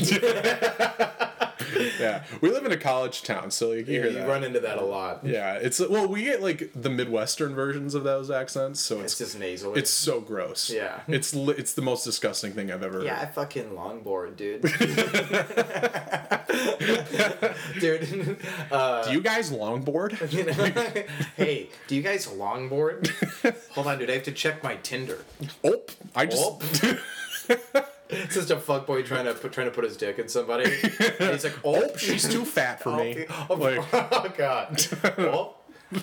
Yeah, we live in a college town, so like, you you hear that. run into that a lot. Yeah, it's well, we get like the Midwestern versions of those accents, so It's it's just nasal. it's so gross. Yeah. it's li- it's the most disgusting thing I've ever. Yeah, I fucking longboard, dude. dude, uh, Do you guys longboard? you know, hey, do you guys longboard? Hold on, dude. I have to check my Tinder. oh, I just. Oh. It's just a fuckboy trying to put trying to put his dick in somebody. And he's like, oh, Oh, she's too fat for me. Oh, Like oh god. Oh,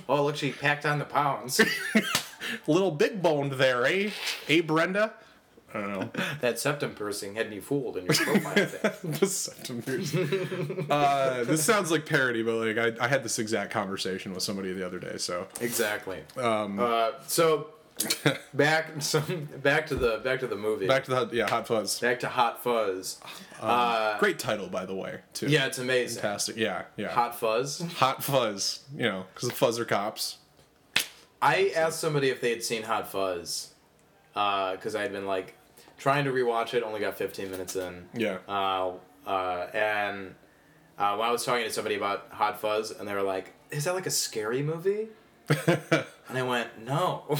oh, look, she packed on the pounds. little big boned there, eh? Eh, Brenda? I don't know. That septum piercing had me fooled in your profile the septum piercing. uh, this sounds like parody, but like I, I had this exact conversation with somebody the other day, so Exactly. um, Uh, so back so back to the back to the movie. back to the yeah hot fuzz. Back to Hot Fuzz. uh, Great title, by the way, too. yeah, it's amazing. fantastic. Yeah, yeah. Hot Fuzz. Hot fuzz, you know, because the fuzz are cops. I asked somebody if they had seen Hot Fuzz, because I had been like trying to rewatch it. Only got 15 minutes in. Yeah. Uh, uh, and uh, when I was talking to somebody about Hot Fuzz, and they were like, "Is that like a scary movie?" and I went, "No."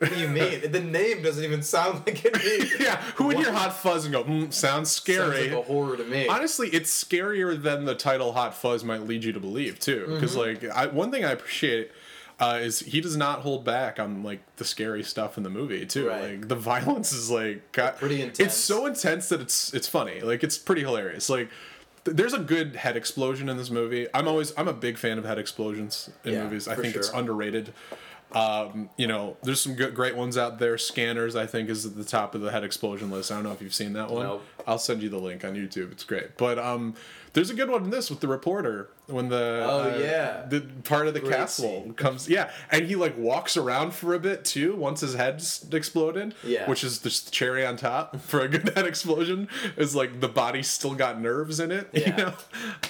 what do you mean? The name doesn't even sound like it. means- yeah, who would hear hot fuzz and go, mm, sounds Sounds scary? like a horror to me. Honestly, it's scarier than the title "Hot Fuzz" might lead you to believe too. Because Mm-hmm. like, I, one thing I appreciate uh, is he does not hold back on like the scary stuff in the movie too. Right. Like the violence is like got, Pretty intense. It's so intense that it's it's funny. Like it's pretty hilarious. Like. th- There's a good head explosion in this movie. I'm always I'm a big fan of head explosions in Yeah, movies. I think it's underrated. Um, you know, there's some good, great ones out there. Scanners, I think, is at the top of the head explosion list. I don't know if you've seen that one. Nope. I'll send you the link on YouTube. It's great. But um, there's a good one in this with the reporter when the Oh, uh, yeah. the part of the Great castle scene. comes yeah, and he like walks around for a bit too once his head's exploded. Yeah. which is the cherry on top for a good head explosion. Is like the body's still got nerves in it. You Yeah.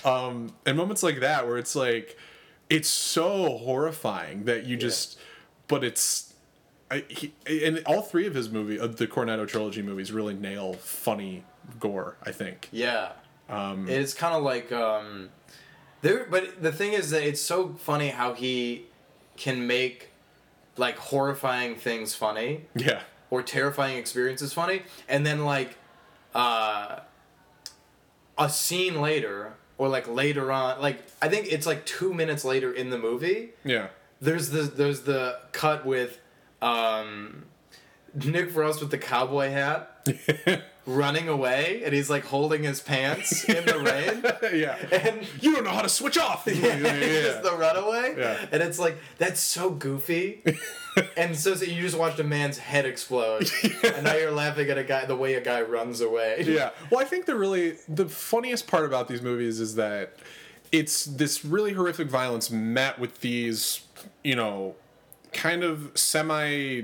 know, um, and moments like that where it's like it's so horrifying that you just but it's I, he, and all three of his movie, uh, the Cornetto trilogy movies, really nail funny gore. I think. Yeah. Um, it's kind of like um, there. But the thing is that it's so funny how he can make like horrifying things funny yeah, or terrifying experiences funny, and then like uh, a scene later or like later on, like I think it's like two minutes later in the movie. yeah, There's the there's the cut with um, Nick Frost with the cowboy hat running away, and he's like holding his pants in the rain. yeah. And You don't know how to switch off. yeah, it's the runaway. Yeah. And it's like that's so goofy. and so, so you just watched a man's head explode, and now you're laughing at a guy the way a guy runs away. yeah. Well, I think the really the funniest part about these movies is that it's this really horrific violence met with these, you know, kind of semi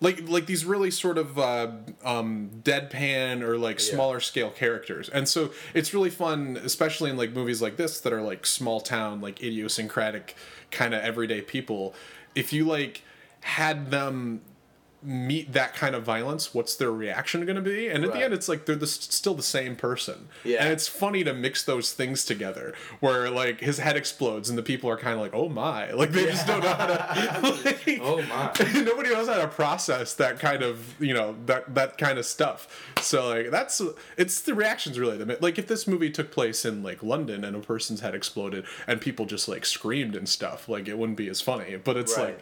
like like these really sort of uh, um, deadpan or like smaller scale characters, and so it's really fun, especially in like movies like this that are like small town, like idiosyncratic kind of everyday people. If you like had them meet that kind of violence, what's their reaction going to be? And at Right. the end, it's like they're the, still the same person. Yeah. And it's funny to mix those things together, where like his head explodes and the people are kind of like, "Oh my!" Like they just don't know how to. like- Oh my. nobody knows how to process that kind of you know that that kind of stuff so like that's it's the reactions really like if this movie took place in like london and a person's head exploded and people just like screamed and stuff like it wouldn't be as funny but it's Right. like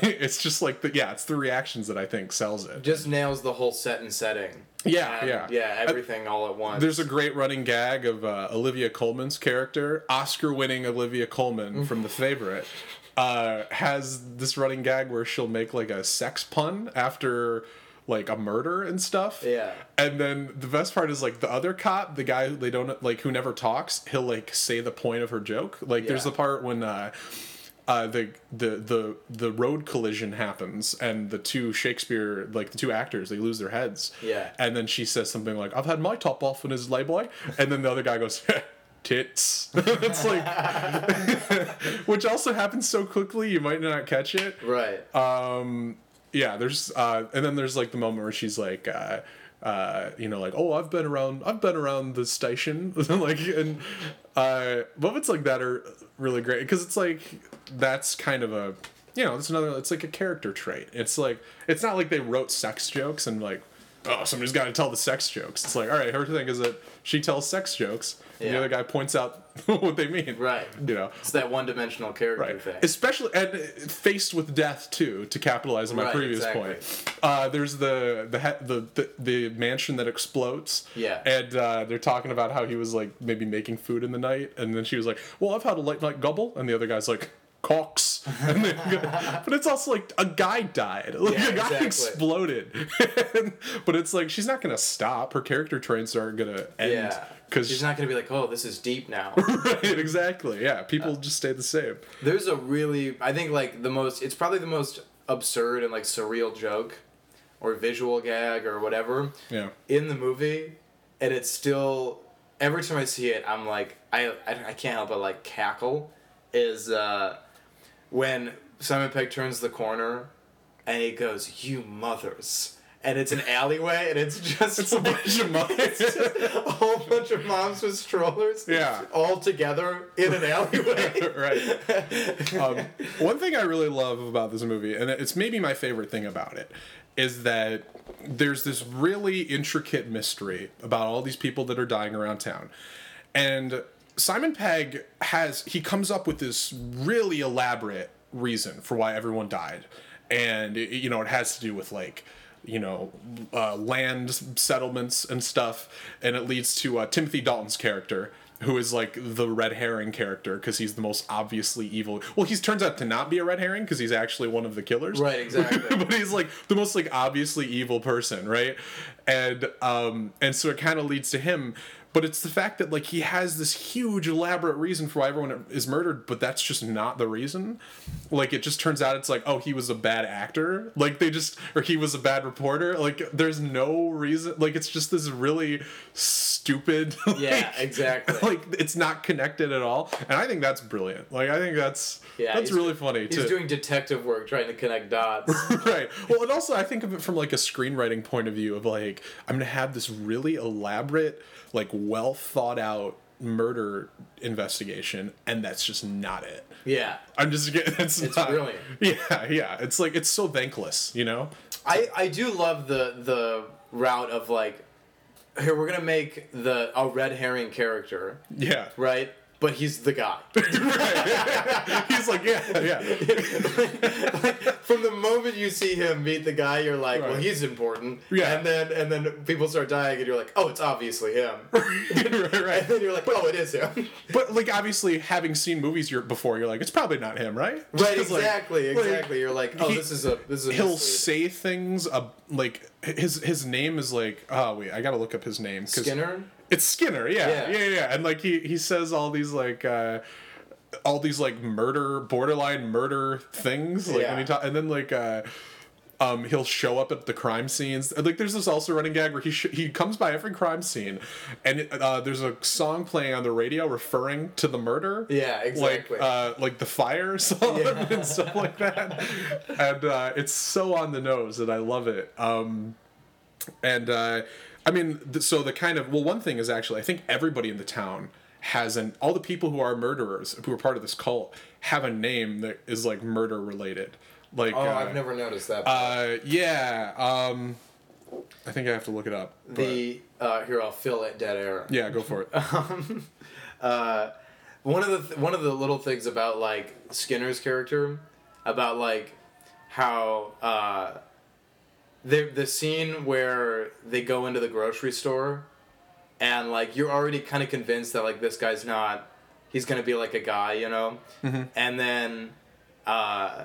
it's just like the yeah it's the reactions that i think sells it Just nails the whole set and setting. Yeah, And, yeah. Yeah, everything all at once. there's a great running gag of uh, Olivia Colman's character, Oscar-winning Olivia Colman from The Favorite, uh, has this running gag where she'll make like a sex pun after like a murder and stuff. Yeah. And then the best part is like the other cop, the guy they don't like who never talks, he'll like say the point of her joke. Like there's the part when uh uh, the the the the road collision happens and the two Shakespeare like the two actors they lose their heads Yeah. and then she says something like I've had my top off and his layboy and then the other guy goes tits it's like which also happens so quickly you might not catch it right. um yeah there's uh and then there's like the moment where she's like uh uh you know like oh i've been around i've been around the station. Like and uh moments like that are really great. Because it's like that's kind of a you know it's another it's like a character trait. It's like it's not like they wrote sex jokes and like oh somebody's got to tell the sex jokes it's like all right her thing is that she tells sex jokes and the other guy points out what they mean Right. you know It's that one dimensional character Right. thing. Especially and faced with death too. To capitalize on my Right, previous exactly. point, uh, there's the the, he- the the the mansion that explodes. Yeah. And uh, they're talking about how he was like maybe making food in the night, and then she was like, "Well, I've had a late night gobble," and the other guy's like. They but it's also like a guy died. Like Yeah, a guy exactly. exploded, but it's like she's not gonna stop. Her character traits aren't gonna end yeah. because She's not going to be like, oh, this is deep now. right, exactly. Yeah, people just stay the same. There's a really, I think like the most, it's probably the most absurd and like surreal joke or visual gag or whatever Yeah. in the movie. And it's still, every time I see it, I'm like, I, I, I can't help but like cackle. Is uh, when Simon Pegg turns the corner and he goes, you mothers. And it's an alleyway, and it's just It's a bunch of just a whole bunch of moms with strollers, Yeah. all together in an alleyway. right. Um, one thing I really love about this movie, and it's maybe my favorite thing about it, is that there's this really intricate mystery about all these people that are dying around town. And Simon Pegg has, he comes up with this really elaborate reason for why everyone died. And, it- you know, it has to do with like, you know, uh, land settlements and stuff. And it leads to uh, Timothy Dalton's character, who is like the red herring character because he's the most obviously evil. Well, he turns out to not be a red herring because he's actually one of the killers. Right, exactly. but he's like the most like obviously evil person, right? And um and so it kind of leads to him. But it's the fact that like he has this huge elaborate reason for why everyone is murdered, but that's just not the reason. Like it just turns out it's like, oh, he was a bad actor. Like they just or he was a bad reporter. Like there's no reason. Like it's just this really stupid. Yeah, like- exactly. Like it's not connected at all, and I think that's brilliant. Like I think that's Yeah, that's really funny. He's to, doing detective work, trying to connect dots. right. Well, and also I think of it from like a screenwriting point of view of like I'm gonna have this really elaborate, like well thought out murder investigation, and that's just not it. yeah, I'm just getting it's, It's not, brilliant. Yeah, yeah. It's like it's so thankless, you know. I I do love the the route of like, here we're gonna make the a red herring character, Yeah. right? But he's the guy. He's like, yeah, yeah, From the moment you see him meet the guy, you're like, well, he's important. Yeah. And then and then people start dying, and you're like, oh, it's obviously him. right, and right. then you're like, oh, it is him. But like obviously, having seen movies you're, before, you're like, it's probably not him, right? Right, like- exactly, like, exactly. you're like, oh, he- this is a this is a he'll mislead. say things uh, like his his name is like oh wait I gotta look up his name Skinner. It's Skinner, yeah, Yeah. yeah, yeah. And like he he says all these like uh all these like murder, borderline murder things. Like when Yeah. he talk, and then like uh um, he'll show up at the crime scenes. Like, there's this also running gag where he sh- he comes by every crime scene, and uh, there's a song playing on the radio referring to the murder. Yeah, exactly. Like uh, like the fire song Yeah. and stuff like that, and uh, it's so on the nose, and I love it. Um, and uh, I mean, so the kind of well, one thing is actually, I think everybody in the town has an all the people who are murderers who are part of this cult have a name that is like murder related. Like, Oh, uh, I've never noticed that. uh, yeah. Um, I think I have to look it up. but- the uh, here I'll fill it dead air. yeah, go for it. Uh, one of the th- one of the little things about like Skinner's character, about like how uh, the the scene where they go into the grocery store, and like you're already kind of convinced that like this guy's not, he's gonna be like a guy, you know, and then. Uh,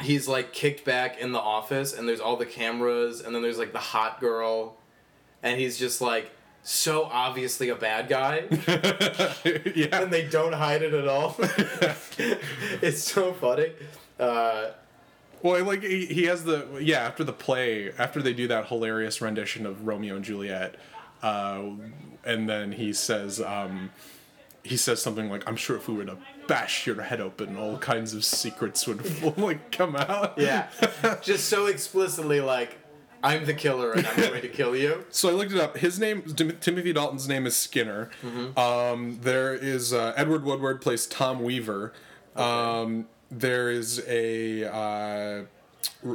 He's like kicked back in the office, and there's all the cameras, and then there's like the hot girl, and he's just like so obviously a bad guy yeah. and they don't hide it at all. it's so funny. Uh, Well, like he, he has the yeah after the play after they do that hilarious rendition of Romeo and Juliet, uh, and then he says um, he says something like I'm sure if we were to bash your head open, all kinds of secrets would like come out. yeah, just so explicitly like, I'm the killer and I'm going to kill you. So I looked it up. His name, Tim- Timothy Dalton's name is Skinner. Um, there is uh, Edward Woodward plays Tom Weaver. Um, there is a uh,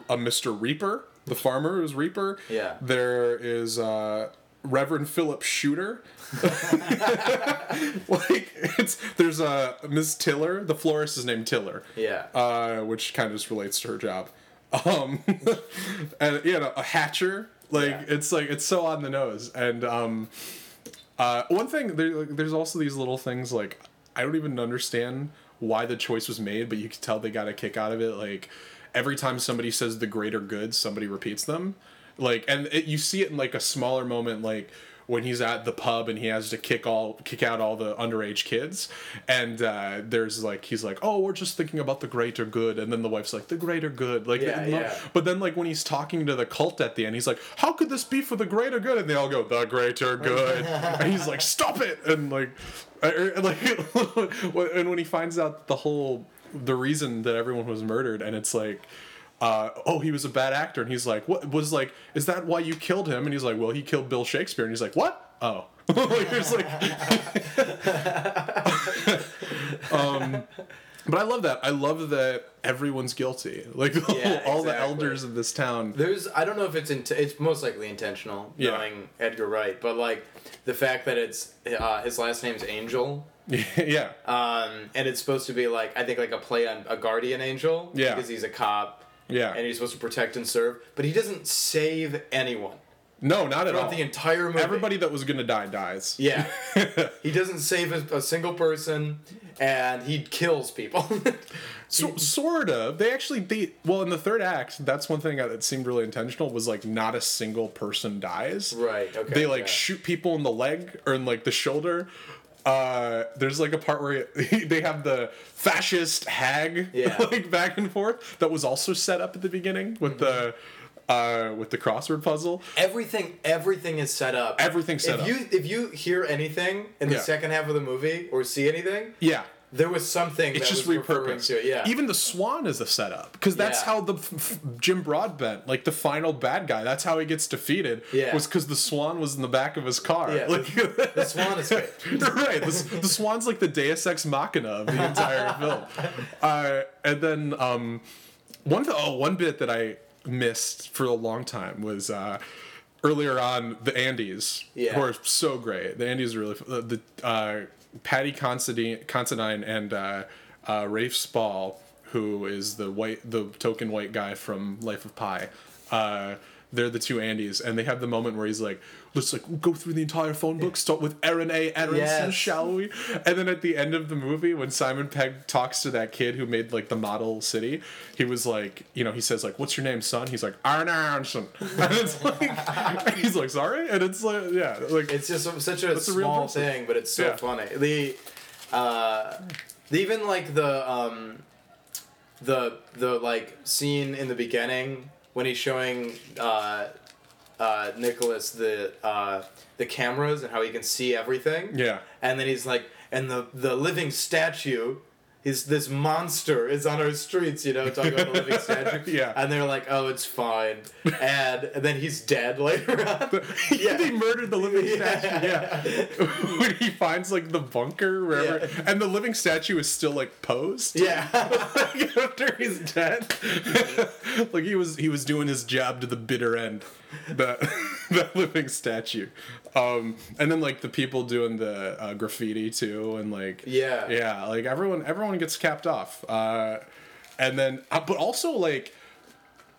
a Mr. Reaper, the farmer is Reaper. Yeah. There is uh, Reverend Philip Shooter. like it's there's a uh, Ms. Tiller. The florist is named Tiller Yeah. uh, which kind of just relates to her job. Um, and you know, a hatcher. Like Yeah. it's like it's so on the nose. And um, uh, one thing there, like, there's also these little things like I don't even understand why the choice was made, but you can tell they got a kick out of it. Like every time somebody says the greater good, somebody repeats them. Like and it, you see it in like a smaller moment, like when he's at the pub and he has to kick all kick out all the underage kids. And uh, there's like he's like oh we're just thinking about the greater good. And then the wife's like the greater good. Like Yeah, yeah. but then like when he's talking to the cult at the end he's like how could this be for the greater good? And they all go the greater good. And he's like stop it. And like I- like and when he finds out the whole the reason that everyone was murdered and it's like uh, oh, he was a bad actor, and he's like, what was like, is that why you killed him? And he's like, well, he killed Bill Shakespeare, and he's like, what? Oh, like there's like, um, but I love that. I love that everyone's guilty. Like Yeah, all the elders of this town. There's I don't know if it's in, it's most likely intentional Yeah. knowing Edgar Wright, but like the fact that it's uh, his last name's Angel, yeah, um, and it's supposed to be like I think like a play on a guardian angel, Yeah. because he's a cop yeah. and he's supposed to protect and serve, but he doesn't save anyone no, not at all. the entire movie. Everybody that was gonna die dies. Yeah. he doesn't save a, a single person, and he kills people. So, sort of. They actually they well in the third act. That's one thing that seemed really intentional was like not a single person dies. right. Okay. they like yeah. shoot people in the leg or in like the shoulder. Uh, there's like a part where they have the fascist hag Yeah. like back and forth that was also set up at the beginning with the uh, with the crossword puzzle. Everything, everything is set up. Everything's set if up. you if you hear anything in the Yeah. second half of the movie or see anything, Yeah. There was something It's that just was repurposed. to it. Yeah. Even the swan is a setup because that's Yeah. how the f- f- Jim Broadbent, like the final bad guy, that's how he gets defeated. Yeah. Was because the swan was in the back of his car. Yeah, Like, the swan is great. right. The, the swan's like the Deus Ex Machina of the entire film. Uh, and then um, one th- oh, one bit that I missed for a long time was uh, earlier on the Andys, Yeah. who are so great. The Andys are really uh, the uh, Paddy Considine, Considine and uh, uh, Rafe Spall, who is the white the token white guy from Life of Pi. They're the two Andys, and they have the moment where he's like, "Let's like go through the entire phone book, start with Aaron A. Aronson, Yes. shall we?" And then at the end of the movie, when Simon Pegg talks to that kid who made like the model city, he was like, you know, he says like, "What's your name, son?" He's like, "Aaron Aronson," and it's like, he's like, "Sorry," and it's like, yeah, like It's just such a a small person. thing, but it's so Yeah. funny. The, uh, the even like the um, the the like scene in the beginning when he's showing uh, uh, Nicholas the uh, the cameras and how he can see everything. yeah. And then he's like, and the the living statue. Is this monster is on our streets, you know, talking about the living statue. Yeah. And they're like, oh, it's fine. And, and then he's dead later on. yeah. they murdered the living statue. Yeah, when he finds like the bunker wherever, Yeah. and the living statue is still like posed. Yeah. like, after he's dead, like he was he was doing his job to the bitter end. That that living statue, um, and then like the people doing the uh, graffiti too, and like Yeah. yeah, like everyone everyone gets capped off, uh, and then uh, but also like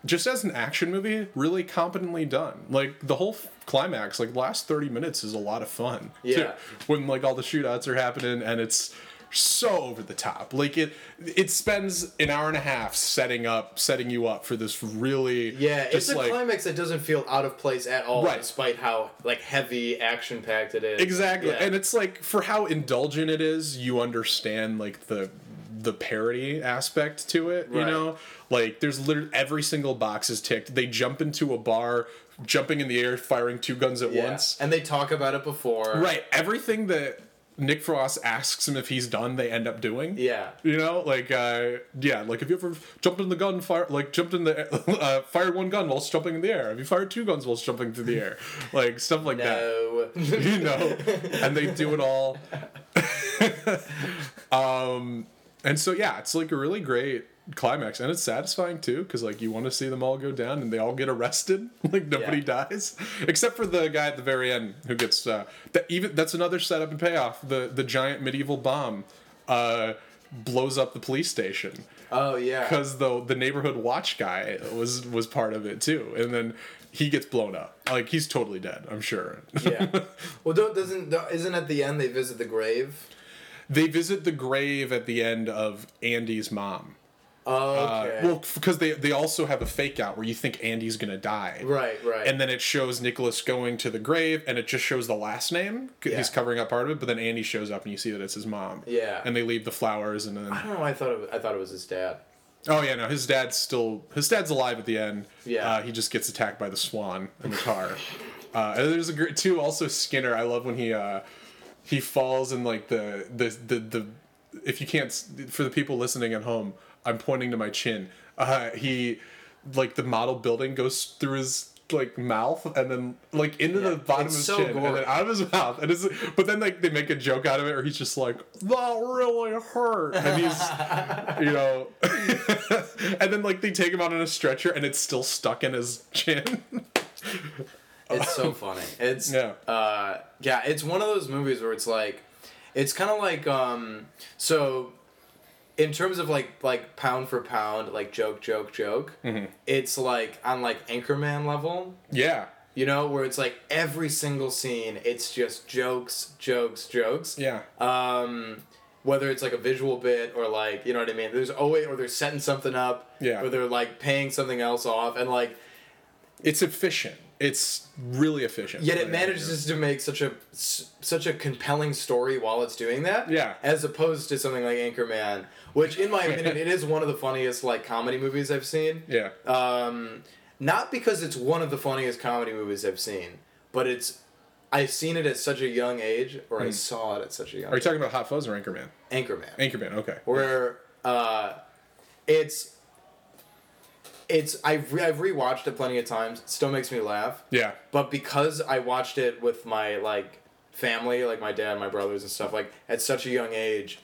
just as an action movie, really competently done. Like the whole f- climax, like last thirty minutes is a lot of fun. too. Yeah. when like all the shootouts are happening and it's so over the top. Like it, it spends an hour and a half setting up, setting you up for this really Yeah, it's a like climax that doesn't feel out of place at all, Right. despite how like heavy action packed it is. Exactly. Yeah. And it's like for how indulgent it is, you understand like the the parody aspect to it, you know? Like there's literally every single box is ticked. They jump into a bar, jumping in the air, firing two guns at yeah. once. and they talk about it before. Right. Everything that Nick Frost asks him if he's done, they end up doing. Yeah. You know, like uh, yeah, like have you ever jumped in the gun, fire like jumped in the uh, fired one gun whilst jumping in the air? Have you fired two guns whilst jumping through the air? Like stuff like that. No. you know, and they do it all. um, and so yeah, it's like a really great climax, and it's satisfying too, because like you want to see them all go down, and they all get arrested, like nobody Yeah. dies, except for the guy at the very end who gets uh, that. Even that's another setup and payoff. The the giant medieval bomb uh, blows up the police station Oh yeah. because the the neighborhood watch guy was was part of it too, and then he gets blown up. Like he's totally dead. I'm sure. yeah. Well, don't doesn't isn't at the end they visit the grave? They visit the grave at the end of Andy's mom. Oh, Uh, well, because they they also have a fake out where you think Andy's gonna die. right, right. And then it shows Nicholas going to the grave, and it just shows the last name. Yeah. He's covering up part of it, but then Andy shows up, and you see that it's his mom. Yeah. And they leave the flowers, and then I don't know. I thought it, I thought it was his dad. oh yeah, no, his dad's still his dad's alive at the end. Yeah. Uh, he just gets attacked by the swan in the car. uh, and there's a great too. Also Skinner, I love when he uh, he falls in like the the the the. If you can't, for the people listening at home, I'm pointing to my chin. Uh, he, like the model building goes through his like mouth and then like into the bottom of his so chin and then out of his mouth. And it's but then like they make a joke out of it, or he's just like that really hurt, and he's you know, and then like they take him out on a stretcher and it's still stuck in his chin. It's so funny. It's Yeah. uh yeah, it's one of those movies where it's like it's kind of like um so in terms of like like pound for pound like joke joke joke Mm-hmm. it's like on like anchorman level yeah, you know where it's like every single scene it's just jokes jokes jokes yeah, um whether it's like a visual bit or like you know what i mean there's always or they're setting something up Yeah. or they're like paying something else off and like it's efficient. It's really efficient. Yet it manages to make such a such a compelling story while it's doing that. Yeah. As opposed to something like Anchorman, which in my opinion it is one of the funniest like comedy movies I've seen. Yeah, Um, not because it's one of the funniest comedy movies I've seen, but it's I've seen it at such a young age, or I saw it at such a young. Hmm. are you talking about Hot Fuzz or Anchorman? Anchorman? Anchorman. Okay. where uh, it's it's I've re- I've rewatched it plenty of times. It still makes me laugh. Yeah. But because I watched it with my like family, like my dad, my brothers, and stuff, like at such a young age,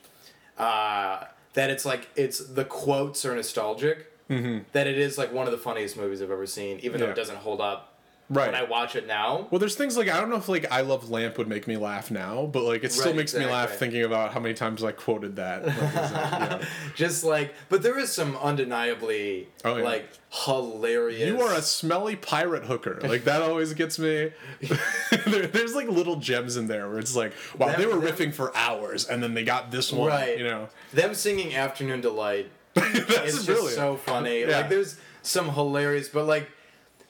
uh, that it's like it's the quotes are nostalgic. Mm-hmm. That it is like one of the funniest movies I've ever seen, even though it doesn't hold up Right. when I watch it now. Well, there's things like I don't know if like I Love Lamp would make me laugh now, but like it still Right, makes me laugh thinking about how many times I quoted that. Like, is that- yeah. Just like, but there is some undeniably Oh, yeah. like hilarious. You are a smelly pirate hooker. Like that always gets me. there, there's like little gems in there where it's like, wow, Them- they were them- riffing for hours, and then they got this one. right. You know, them singing "Afternoon Delight." that's it's just brilliant. so funny. Yeah. Like there's some hilarious, but like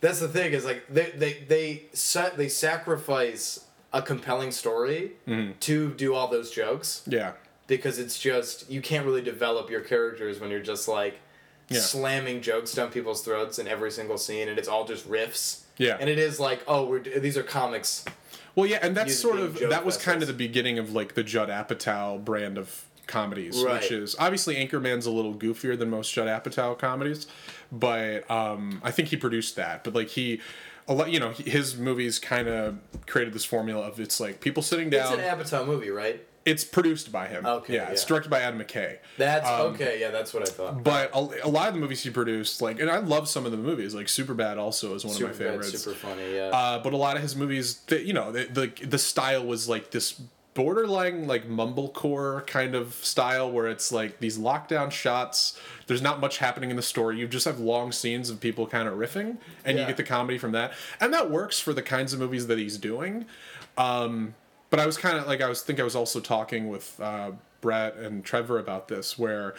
that's the thing is like they they they set they sacrifice a compelling story Mm-hmm. to do all those jokes yeah. because it's just you can't really develop your characters when you're just like Yeah. slamming jokes down people's throats in every single scene and it's all just riffs. Yeah. And it is like, oh, we're these are comics. Well, yeah, and that's sort of that was kind of the beginning of like the Judd Apatow brand of comedies, Right. which is obviously Anchorman's a little goofier than most Judd Apatow comedies, but um, I think he produced that. But like he, a lot, you know, his movies kind of created this formula of it's like people sitting down. It's an Apatow movie, right? It's produced by him. Okay, yeah, it's directed by Adam McKay. That's Um, okay. Yeah, that's what I thought. But a, a lot of the movies he produced, like, and I love some of the movies, like Superbad also is one Super of my favorites. super funny. Yeah. Uh, but a lot of his movies, the, you know, the, the the style was like this borderline like mumblecore kind of style where it's like these lockdown shots. There's not much happening in the story. You just have long scenes of people kind of riffing, and you get the comedy from that, and that works for the kinds of movies that he's doing. Um, but I was kind of like I was think I was also talking with uh, Brett and Trevor about this, where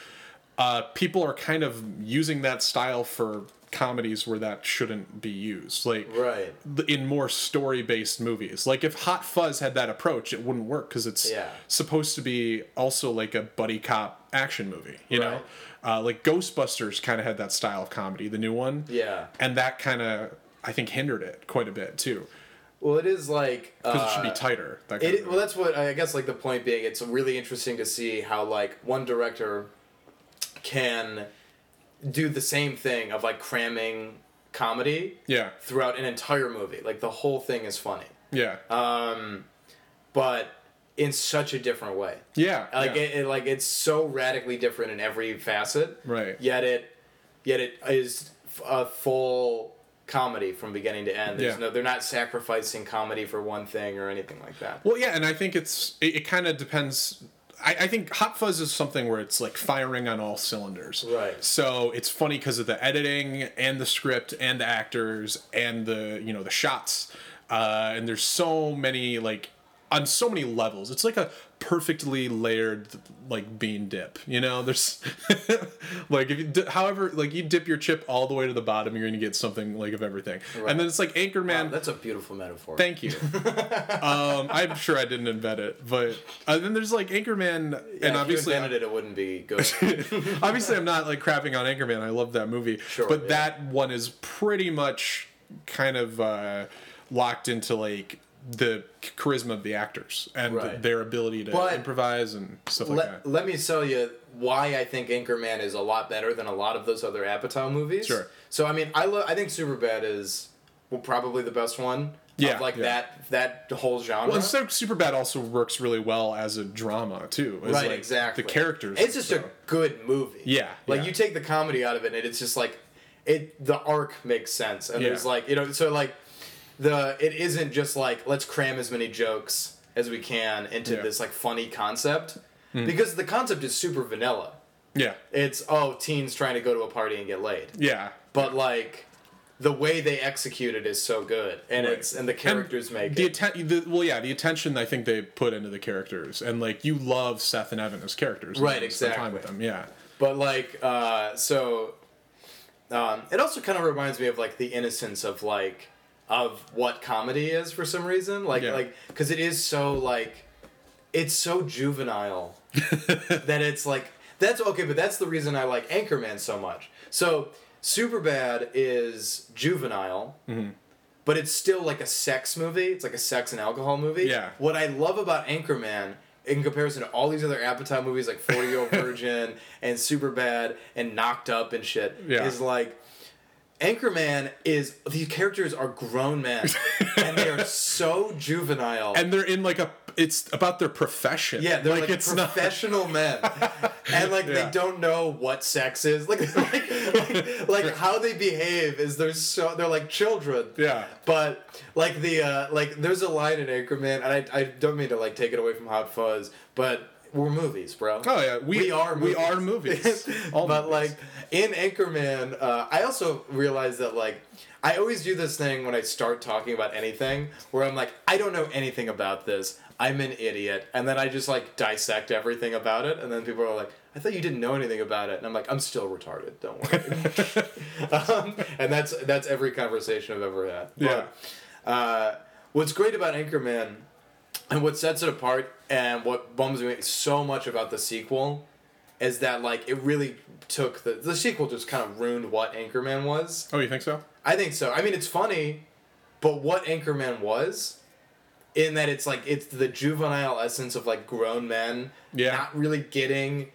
uh, people are kind of using that style for comedies where that shouldn't be used. Like right. in more story based movies. Like if Hot Fuzz had that approach, it wouldn't work because it's Yeah. supposed to be also like a buddy cop action movie. You know, uh, like Ghostbusters kind of had that style of comedy, the new one, Yeah. and that kind of I think hindered it quite a bit too Well, it is like because it should uh, be tighter. That It, well, that's what I guess. Like the point being, it's really interesting to see how like one director can do the same thing of like cramming comedy yeah, throughout an entire movie. Like the whole thing is funny, yeah, um, but in such a different way. yeah, Like yeah. it, it, like it's so radically different in every facet. Right. Yet it, yet it is a full comedy from beginning to end. There's Yeah. no, they're not sacrificing comedy for one thing or anything like that. Well, yeah, and I think it's it, it kind of depends. I, I think Hot Fuzz is something where it's like firing on all cylinders. Right. So it's funny because of the editing and the script and the actors and the you know the shots, uh, and there's so many like on so many levels. It's like a perfectly layered like bean dip. You know, there's like if you di- however like you dip your chip all the way to the bottom, you're gonna get something like of everything. And then it's like Anchorman. Wow, that's a beautiful metaphor. Thank you. um, I'm sure I didn't invent it, but uh, then there's like Anchorman, Yeah, and if obviously, you invented it, it wouldn't be good. obviously, I'm not like crapping on Anchorman. I love that movie, Sure, but yeah. that one is pretty much kind of uh, locked into like the charisma of the actors and Right. their ability to But improvise and stuff like let, that. let me tell you why I think Anchorman is a lot better than a lot of those other Apatow movies. Sure. So I mean, I lo- I think Superbad is well, probably the best one. Yeah, Of like yeah. that that whole genre. Well, so Superbad also works really well as a drama too. It's right, like exactly. The characters. It's just so- a good movie. Yeah, Like yeah. you take the comedy out of it, and it's just like it. The arc makes sense, and Yeah. there's like you know, so like the it isn't just like let's cram as many jokes as we can into Yeah. This like funny concept because the concept is super vanilla. yeah, It's oh teens trying to go to a party and get laid, yeah. but like the way they execute it is so good, and Right. it's and the characters make the it. atten- the well yeah the attention I think they put into the characters and like you love Seth and Evan as characters Right, spend time with them yeah But like, uh, so um, it also kind of reminds me of like the innocence of like of what comedy is for some reason. Like, Yeah. like because it is so like it's so juvenile that it's like that's okay. But that's the reason I like Anchorman so much. So Superbad is juvenile. Mm-hmm. But it's still like a sex movie. It's like a sex and alcohol movie. Yeah. What I love about Anchorman, in comparison to all these other Apatow movies like Forty Year Old Virgin and Superbad and Knocked Up and shit, Yeah. is like Anchorman is these characters are grown men and they are so juvenile. and they're in like a it's about their profession. Yeah, they're like, it's not. professional men, and like Yeah. they don't know what sex is. Like, like, like, like how they behave is they're so they're like children. Yeah. But like the uh, like there's a line in Anchorman, and I, I don't mean to like take it away from Hot Fuzz, but we're movies, bro. Oh yeah, we, we are we are movies. But movies. like in Anchorman, uh, I also realized that like I always do this thing when I start talking about anything where I'm like, I don't know anything about this. I'm an idiot, and then I just like dissect everything about it, and then people are like, I thought you didn't know anything about it, and I'm like, I'm still retarded. Don't worry. um, and that's that's every conversation I've ever had. Yeah. But, uh, what's great about Anchorman and what sets it apart and what bums me so much about the sequel is that like it really took the the sequel just kind of ruined what Anchorman was. oh, you think so? I think so. I mean, it's funny, but what Anchorman was, in that it's like it's the juvenile essence of like grown men Yeah. not really getting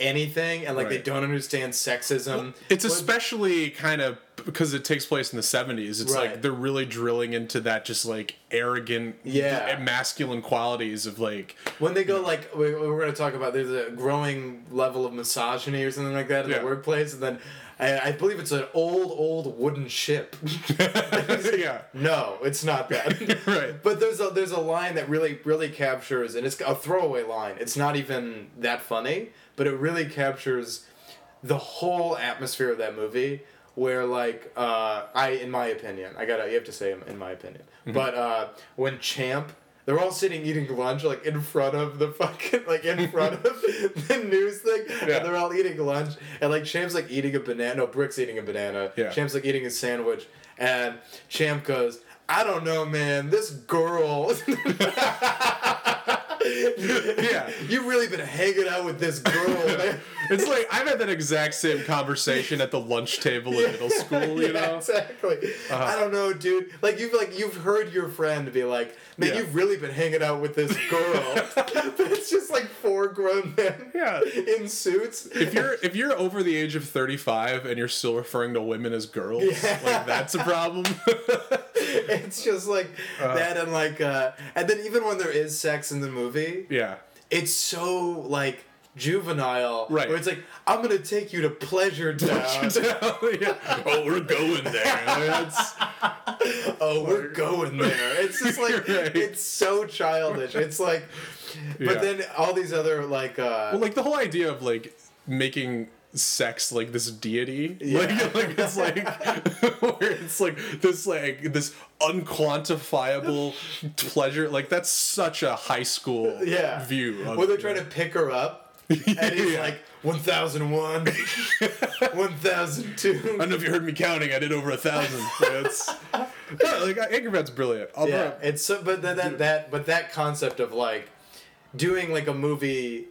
anything and like they don't understand sexism. It's especially kind of because it takes place in the 70s. It's Right. like they're really drilling into that just like arrogant, Yeah. Eh, masculine qualities of like, when they go like we, we're going to talk about there's a growing level of misogyny or something like that in Yeah. the workplace and then I, I believe it's an old old wooden ship yeah. no it's not that Right. but there's a there's a line that really really captures and it's a throwaway line it's not even that funny but it really captures the whole atmosphere of that movie where like uh, i in my opinion i gotta you have to say in my opinion Mm-hmm. but uh, when champ they're all sitting eating lunch like in front of the fucking like in front of the news thing Yeah. and they're all eating lunch and like champ's like eating a banana no brick's eating a banana Yeah. champ's like eating a sandwich and champ goes i don't know man this girl Yeah. You've really been hanging out with this girl, man. It's like I've had that exact same conversation at the lunch table in middle school, you yeah, know? Uh-huh. exactly. I don't know, dude. Like you've like you've heard your friend be like, "Man, Yeah. you've really been hanging out with this girl," but it's just like four grown men, Yeah. in suits. If you're if you're over the age of 35 and you're still referring to women as girls, like that's a problem. it's just like Uh-huh. that, and like, uh, and then even when there is sex in the movie, yeah. it's so like juvenile. Right. Where it's like, I'm gonna take you to Pleasure Town. yeah. Oh, we're going there. Oh, we're going there. It's just like Right. it's so childish. It's like, Yeah. but then all these other like, uh, well, like the whole idea of like making sex like this deity Yeah. like, like it's like where it's like this like this unquantifiable pleasure like that's such a high school yeah, view of where they're trying to pick her up, and he's Yeah. like 1001, 1002. I don't know if you heard me counting. I did over a thousand. That's no, like uh, Anchorman's brilliant. I'll Yeah, bring- it's so, but that, that that but that concept of like doing like a movie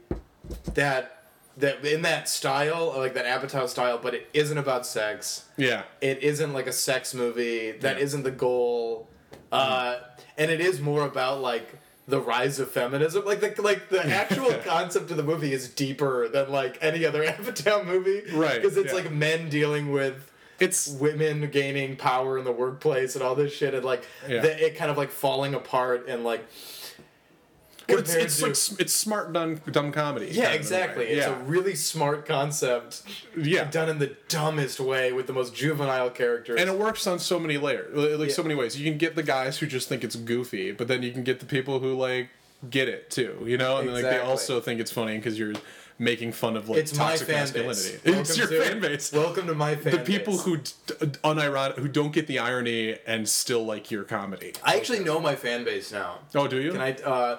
that that in that style, like that Apatow style, but it isn't about sex. yeah, it isn't like a sex movie that Yeah. not the goal uh, and it is more about like the rise of feminism like the like the actual concept of the movie is deeper than like any other Apatow movie Right, because it's yeah. like men dealing with it's women gaining power in the workplace and all this shit and like Yeah. the, it kind of like falling apart and like well, it's, it's to- like it's smart dumb dumb comedy. yeah kind of in a way. exactly it's yeah, a really smart concept yeah. done in the dumbest way with the most juvenile characters And it works on so many layers, li- like so many ways. You can get the guys who just think it's goofy, but then you can get the people who like get it too, you know, and then, like they also think it's funny because you're making fun of like it's toxic masculinity. It's your fan base. Welcome to my fan the people base. who d- d- unironic who don't get the irony and still like your comedy. I actually know my fan base now. Oh, do you? Can I? Uh,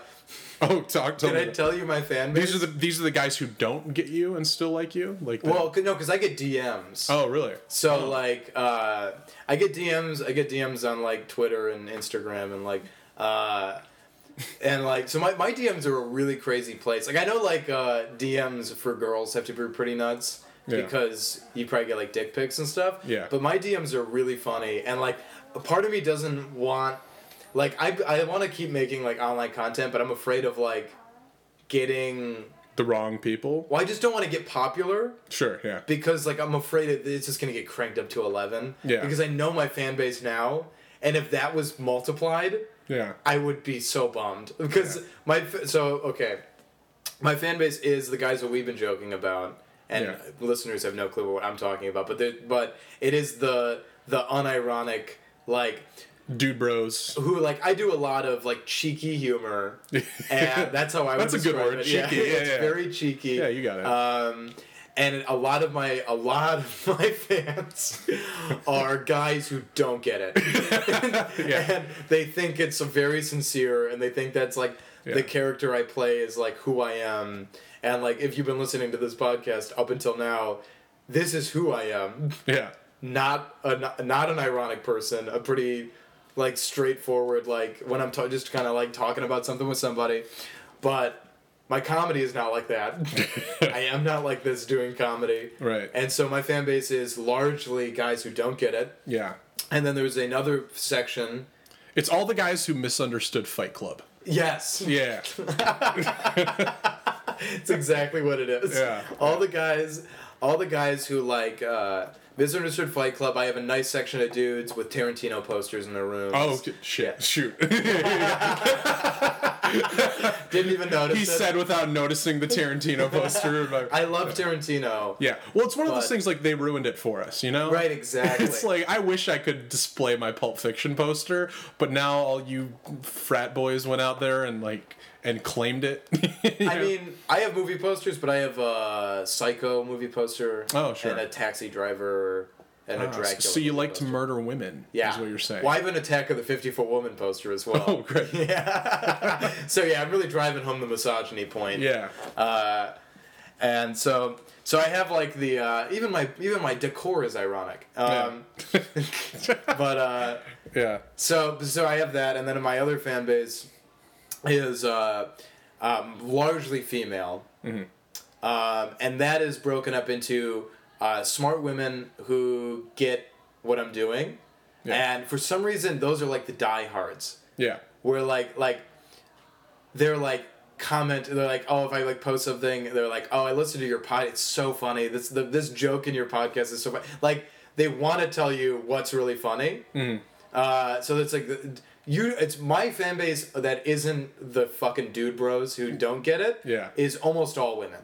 oh, talk. Can me. I tell you my fan base? these are the these are the guys who don't get you and still like you. Like well, no, because I get DMs. oh, really? So like, uh, I get DMs. I get DMs on like Twitter and Instagram and like, uh, and like, so my, my DMs are a really crazy place. Like I know like uh, DMs for girls have to be pretty nuts. Yeah. Because you probably get like dick pics and stuff. Yeah. But my DMs are really funny, and like, a part of me doesn't want, like, I I want to keep making like online content, but I'm afraid of like, getting. The wrong people. Well, I just don't want to get popular Sure. Yeah. because like I'm afraid it's just gonna get cranked up to eleven. Yeah. Because I know my fan base now, and if that was multiplied, Yeah. I would be so bummed because Yeah. my so okay, my fan base is the guys that we've been joking about, and Yeah. listeners have no clue what I'm talking about. But but it is the the unironic like Dude bros. who like I do a lot of like cheeky humor, and that's how I. That's would a good word, It. Cheeky, yeah, it's yeah. very cheeky. Yeah, you got it. Um, and a lot of my a lot of my fans are guys who don't get it, Yeah. and they think it's very sincere, and they think that's like Yeah. the character I play is like who I am, and like if you've been listening to this podcast up until now, this is who I am Yeah. not a not an ironic person, a pretty like straightforward like when I'm just kind of like talking about something with somebody, but my comedy is not like that. I am not like this doing comedy. Right. And so my fan base is largely guys who don't get it. Yeah. And then there's another section. It's all the guys who misunderstood Fight Club. Yes. Yeah. It's exactly what it is. Yeah. All the guys, all the guys who like uh, misunderstood Fight Club. I have a nice section of dudes with Tarantino posters in their rooms. Oh okay. shit! Shoot! didn't even notice. he it. said without noticing the Tarantino poster. I love Tarantino. yeah. Well, it's one of those things like they ruined it for us. You know? Right, exactly. It's like I wish I could display my Pulp Fiction poster, but now all you frat boys went out there and like and claimed it. I know? mean, I have movie posters, but I have a Psycho movie poster. Oh, sure. And a Taxi Driver and a Ah, Dracula. so you like to murder women? Yeah. is what you're saying. Well, I have an Attack of the 50 Foot Woman poster as well. Oh, great. Yeah. so yeah, I'm really driving home the misogyny point. Yeah. Uh, and so so I have like the uh, even my even my decor is ironic. Um, but uh, Yeah. so so I have that, and then in my other fan base is uh, um, largely female, um, and that is broken up into uh, smart women who get what I'm doing, Yeah. and for some reason those are like the diehards Yeah. where like like they're like comment they're like oh if I like post something they're like oh I listened to your pod it's so funny this the, this joke in your podcast is so funny like they want to tell you what's really funny Mm-hmm. uh, so it's like the, you it's my fan base that isn't the fucking dude bros who don't get it Yeah. is almost all women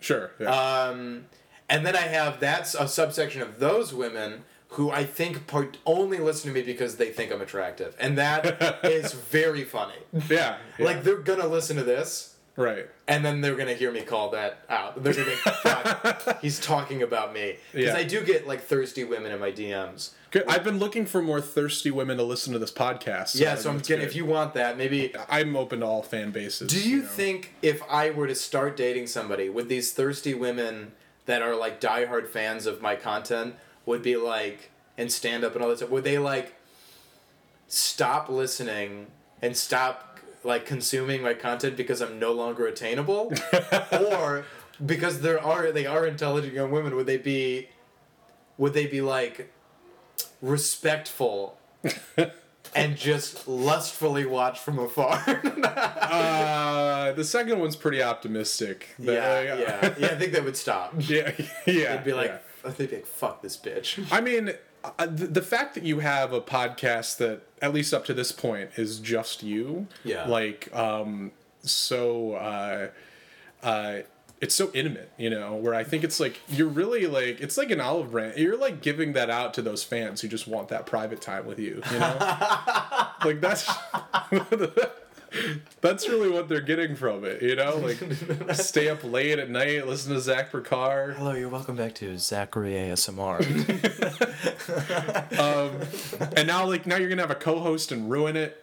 Sure. Yeah. um, and then I have that's a subsection of those women who I think part only listen to me because they think I'm attractive, and that is very funny. yeah. yeah. Like they're gonna listen to this, right. and then they're gonna hear me call that out. They're gonna be fuck, he's talking about me because Yeah. I do get like thirsty women in my DMs. I've been looking for more thirsty women to listen to this podcast. Yeah, so I'm getting. good. If you want that, maybe. I'm open to all fan bases. Do you know. think if I were to start dating somebody with these thirsty women that are like diehard fans of my content would be like and stand up and all that stuff, would they like stop listening and stop like consuming my content because I'm no longer attainable? or because there are they are intelligent young women, would they be would they be like respectful and just lustfully watch from afar? Uh, the second one's pretty optimistic. The- Yeah, yeah, yeah. I think they would stop. yeah, yeah. They'd be like, yeah. they'd be like, "Fuck this bitch." I mean, uh, the, the fact that you have a podcast that, at least up to this point, is just you. Yeah. Like, um, so, uh, uh, it's so intimate, you know, where I think it's like, you're really like, it's like an olive branch. You're like giving that out to those fans who just want that private time with you, you know? like, that's. That's really what they're getting from it, you know? Like, stay up late at night, listen to Zach Burcar. Hello, you're welcome back to Zachary ASMR. Um, and now, like, now you're gonna have a co-host and ruin it.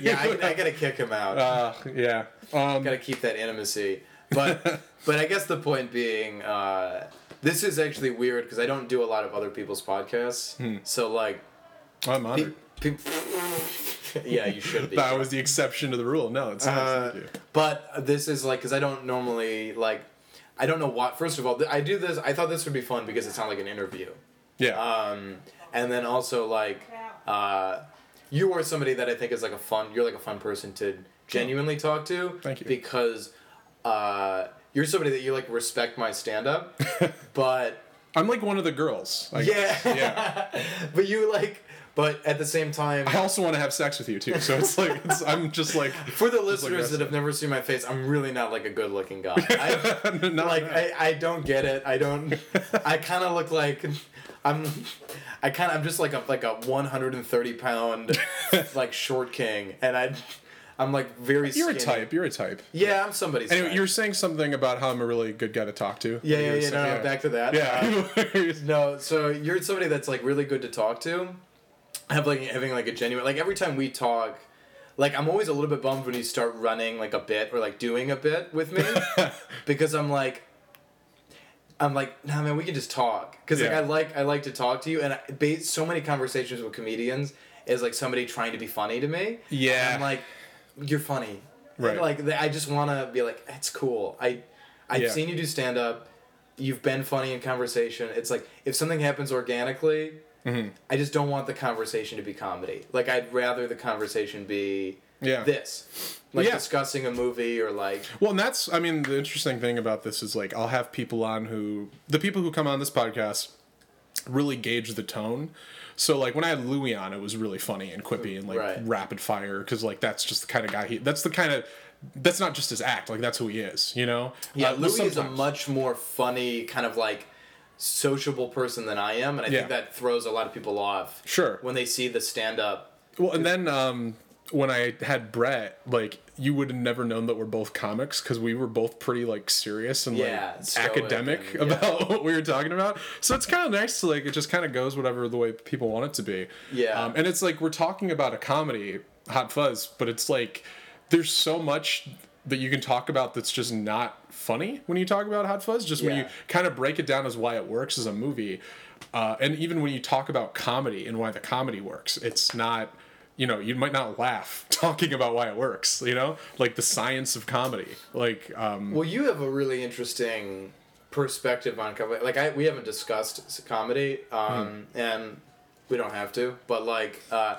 yeah, I, I gotta kick him out. Uh, yeah. Um, gotta keep that intimacy. But, but I guess the point being, uh, this is actually weird because I don't do a lot of other people's podcasts. Hmm. So like, I'm honored. pe- yeah, you should be. That was the exception to the rule. No, it's Uh, nice. You. But this is like because I don't normally like. I don't know what. First of all, I do this. I thought this would be fun because it's not like an interview. Yeah. Um, and then also like, uh, you are somebody that I think is like a fun. You're like a fun person to genuinely talk to. Thank you. Because uh, you're somebody that you like respect my stand up, but I'm like one of the girls. Like, Yeah. Yeah. but you like, but at the same time, I also want to have sex with you too. So it's like it's, I'm just like for the listeners us. that have never seen my face, I'm really not like a good looking guy. I, Not like. I, I don't get it. I don't. I kind of look like I'm. I kind of I'm just like a like a 130 pound like short king, and I, I'm like very. you're a type. You're a type. Yeah, I'm somebody's. Anyway, type. you were saying something about how I'm a really good guy to talk to. Yeah, yeah, yeah. saying- No, no, back to that. Uh, Yeah. No, so you're somebody that's like really good to talk to. Have like having like a genuine like every time we talk, like I'm always a little bit bummed when you start running like a bit or like doing a bit with me, because I'm like, I'm like, nah, man, we can just talk because like I like I like to talk to you and I, so many conversations with comedians is like somebody trying to be funny to me. Yeah. And I'm like, you're funny. Right. Like I just want to be like, it's cool. I, I've Yeah. seen you do stand up. You've been funny in conversation. It's like if something happens organically, Mm-hmm. I just don't want the conversation to be comedy. Like I'd rather the conversation be Yeah. this, like Yeah. discussing a movie or like Well, and that's, I mean, the interesting thing about this is like, I'll have people on who, the people who come on this podcast really gauge the tone. So, like, when I had Louis on, it was really funny and quippy and like Right. rapid fire because, like, that's just the kind of guy he, that's the kind of, that's not just his act, like, that's who he is, you know? yeah. Uh, Louis is a much more funny kind of like sociable person than I am, and I Yeah. think that throws a lot of people off Sure. when they see the stand up. Well, and then um, when I had Brett, like you would have never known that we're both comics because we were both pretty like serious and Yeah, like academic and- yeah. about what we were talking about. So it's kind of nice to like it just kind of goes whatever the way people want it to be. Yeah. Um, and it's like we're talking about a comedy, Hot Fuzz, but it's like there's so much that you can talk about that's just not funny when you talk about Hot Fuzz. Just when you kind of break it down as why it works as a movie, uh, and even when you talk about comedy and why the comedy works, it's not. You know, you might not laugh talking about why it works. You know, like the science of comedy. Like, um, Well, you have a really interesting perspective on comedy. Like I, we haven't discussed comedy, um, Hmm. and we don't have to. But like uh,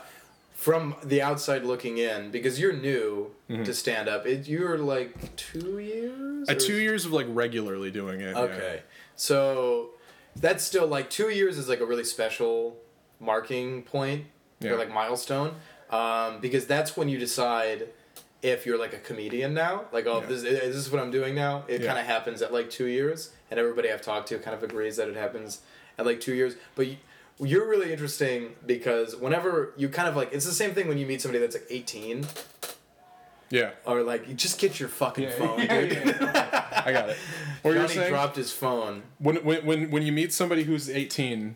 from the outside looking in, because you're new to stand up, it, you're like two years. uh, two years of like regularly doing it. yeah. Okay, so that's still like two years is like a really special marking point Yeah. or like milestone, um, because that's when you decide if you're like a comedian now. Like, oh, Yeah. this, this is what I'm doing now. It Yeah. kind of happens at like two years, and everybody I've talked to kind of agrees that it happens at like two years. But you, you're really interesting because whenever you kind of like, it's the same thing when you meet somebody that's like 18 Yeah. or like, you just get your fucking Yeah, phone, yeah, dude. I got it. What you were Johnny saying? dropped his phone. When, when, when, when you meet somebody who's 18,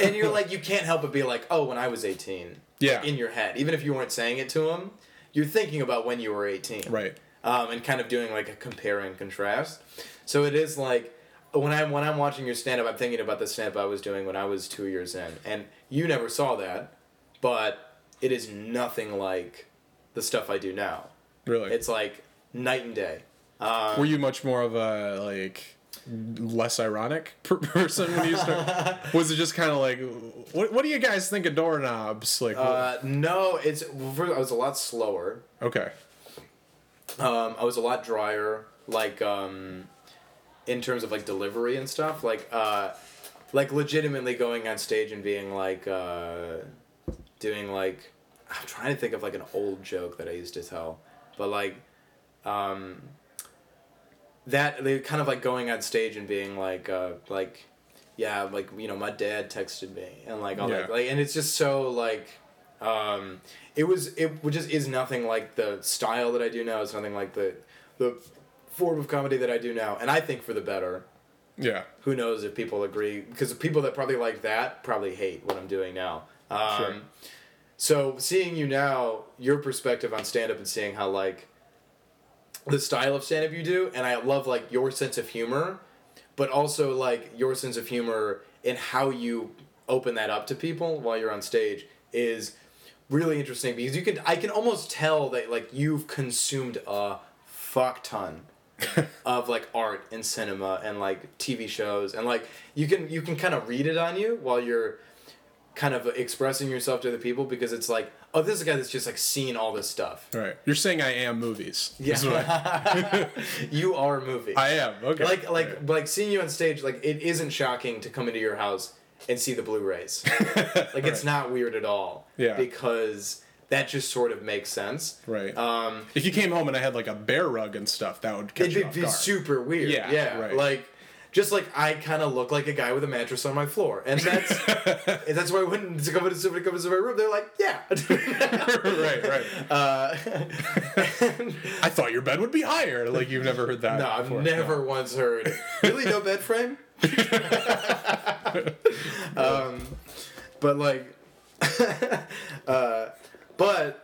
and you're like you can't help but be like oh when i was 18 Yeah. in your head even if you weren't saying it to him you're thinking about when you were 18 right. um, and kind of doing like a compare and contrast so it is like when i'm when i'm watching your stand-up i'm thinking about the stand-up i was doing when i was two years in and you never saw that but it is nothing like the stuff i do now Really. it's like night and day um, Were you much more of a like less ironic per- person when you start? was it just kind of like, what, what do you guys think of doorknobs? Like, uh, no it's i was a lot slower okay, Um, I was a lot drier, like um, in terms of like delivery and stuff. Like, uh, like legitimately going on stage and being like, uh, doing like, I'm trying to think of like an old joke that I used to tell, but like, um, that they kind of like going on stage and being like, uh, like, yeah, like you know, my dad texted me and like all that, like, and it's just so like. Um, it was it just is nothing like the style that I do now. It's nothing like the the form of comedy that I do now, and I think for the better. yeah, Who knows if people agree? Because the people that probably like that probably hate what I'm doing now. Um, Sure. So seeing you now, your perspective on stand up and seeing how like the style of stand up you do, and I love like your sense of humor, but also like your sense of humor and how you open that up to people while you're on stage is really interesting because you can I can almost tell that like you've consumed a fuck ton of like art and cinema and like TV shows and like you can you can kind of read it on you while you're kind of expressing yourself to other people because it's like, oh, this is a guy that's just like seen all this stuff. Right. You're saying I am movies. Yeah, you are a movie. I am. Okay. like like Right. like seeing you on stage. Like it isn't shocking to come into your house and see the Blu-rays. like it's Right. not weird at all. Yeah. Because that just sort of makes sense. Right. Um, if you came home and I had like a bear rug and stuff, that would catch it'd be, be super weird. Yeah, Yeah. right. Like just like I kind of look like a guy with a mattress on my floor, and that's and that's why when somebody somebody comes into my room, they're like, yeah. right, right. Uh, I thought your bed would be higher. Like you've never heard that. no, I've before. never once heard. Really, no bed frame. um, but like, uh, but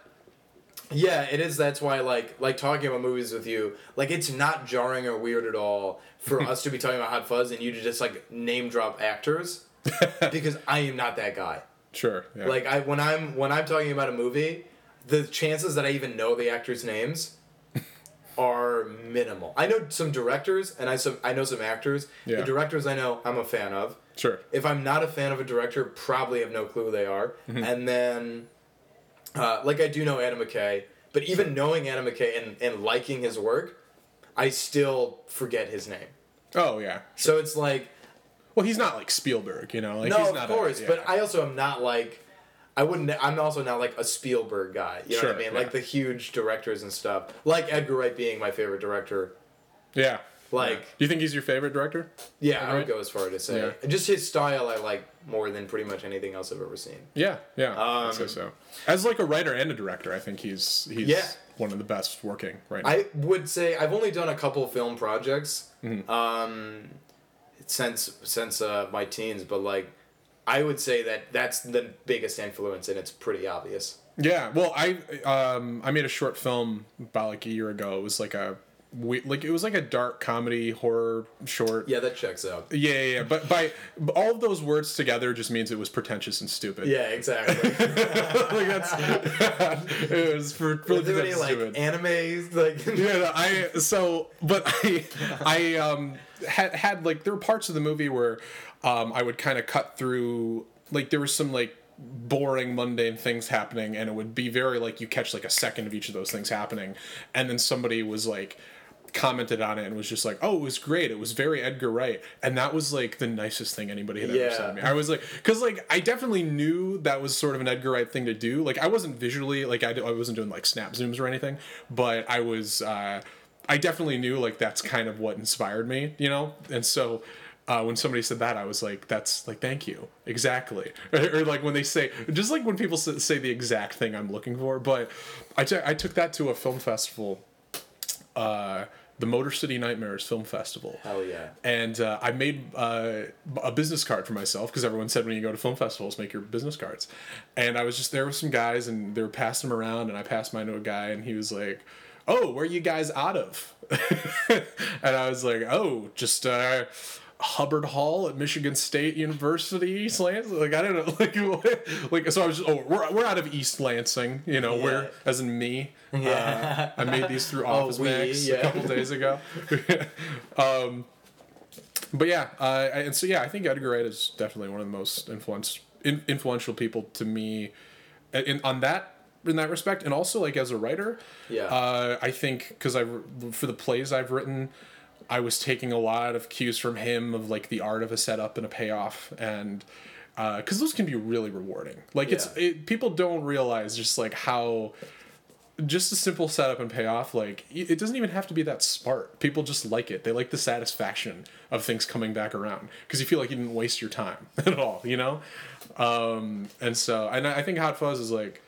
yeah, it is. That's why like like talking about movies with you, like it's not jarring or weird at all for us to be talking about Hot Fuzz and you to just like name drop actors because I am not that guy. Sure. Yeah. Like I when I'm when I'm talking about a movie, the chances that I even know the actors' names are minimal. I know some directors and I some I know some actors. Yeah. The directors I know I'm a fan of. sure. If I'm not a fan of a director, probably have no clue who they are. Mm-hmm. And then uh, like I do know Adam McKay, but even knowing Adam McKay and, and liking his work, I still forget his name. Oh yeah. So it's like Well, he's not like Spielberg, you know. Like, no, he's of not course, A, yeah. but I also am not like I wouldn't. I'm also not like a Spielberg guy. You know what I mean? yeah. Like the huge directors and stuff. Like Edgar Wright being my favorite director. yeah. Like- do you think he's your favorite director? Yeah, I would go as far to say. Yeah. Just his style, I like more than pretty much anything else I've ever seen. Yeah, yeah. I'd say Um, so. As like a writer and a director, I think he's he's Yeah. one of the best working right now. I would say I've only done a couple film projects Mm-hmm. um, since since uh, my teens, but like I would say that that's the biggest influence, and it's pretty obvious. Yeah, well, I um I made a short film about like a year ago. It was like a we, like it was like a dark comedy horror short. Yeah, that checks out. Yeah, yeah, yeah. But by all of those words together just means it was pretentious and stupid. Yeah, exactly. like that's it was for really there any like stupid. animes like? yeah, no, I so but I I um had had like there were parts of the movie where um I would kind of cut through like there was some like boring mundane things happening and it would be very like you catch like a second of each of those things happening and then somebody was like commented on it and was just like oh it was great. It was very edgar wright. And that was like the nicest thing anybody had ever said to me. I was like because like i definitely knew that was sort of an edgar wright thing to do. Like i wasn't visually like i, I wasn't doing like snap zooms or anything but i was uh i definitely knew like that's kind of what inspired me you know? And so uh, when somebody said that, I was like, "That's like, thank you, exactly." Or, or, like when they say, just like when people say the exact thing I'm looking for. But I I took that to a film festival, uh, the Motor City Nightmares Film Festival, Hell yeah. and uh, I made uh, a business card for myself because everyone said when you go to film festivals, make your business cards. And I was just there with some guys, and they were passing them around, and I passed mine to a guy, and he was like, "Oh, where are you guys out of?" and I was like, "Oh, just." Uh, Hubbard Hall at Michigan State University, East Lansing. Like I don't know, like like so I was just oh we're, we're out of East Lansing, you know, where as in me. Yeah. Uh, I made these through Oh, Office we, Max yeah. a couple days ago. um, but yeah, uh, and so yeah, I think Edgar Wright is definitely one of the most influence, in, influential people to me, in, on that in that respect, and also like as a writer. Yeah. Uh, I think because I for the plays I've written, I was taking a lot of cues from him of like the art of a setup and a payoff and. Because those can be really rewarding. Like it's it, people don't realize just like how just a simple setup and payoff like it doesn't even have to be that smart people just like it they like the satisfaction of things coming back around because you feel like you didn't waste your time at all you know um, and so and i think hot fuzz is like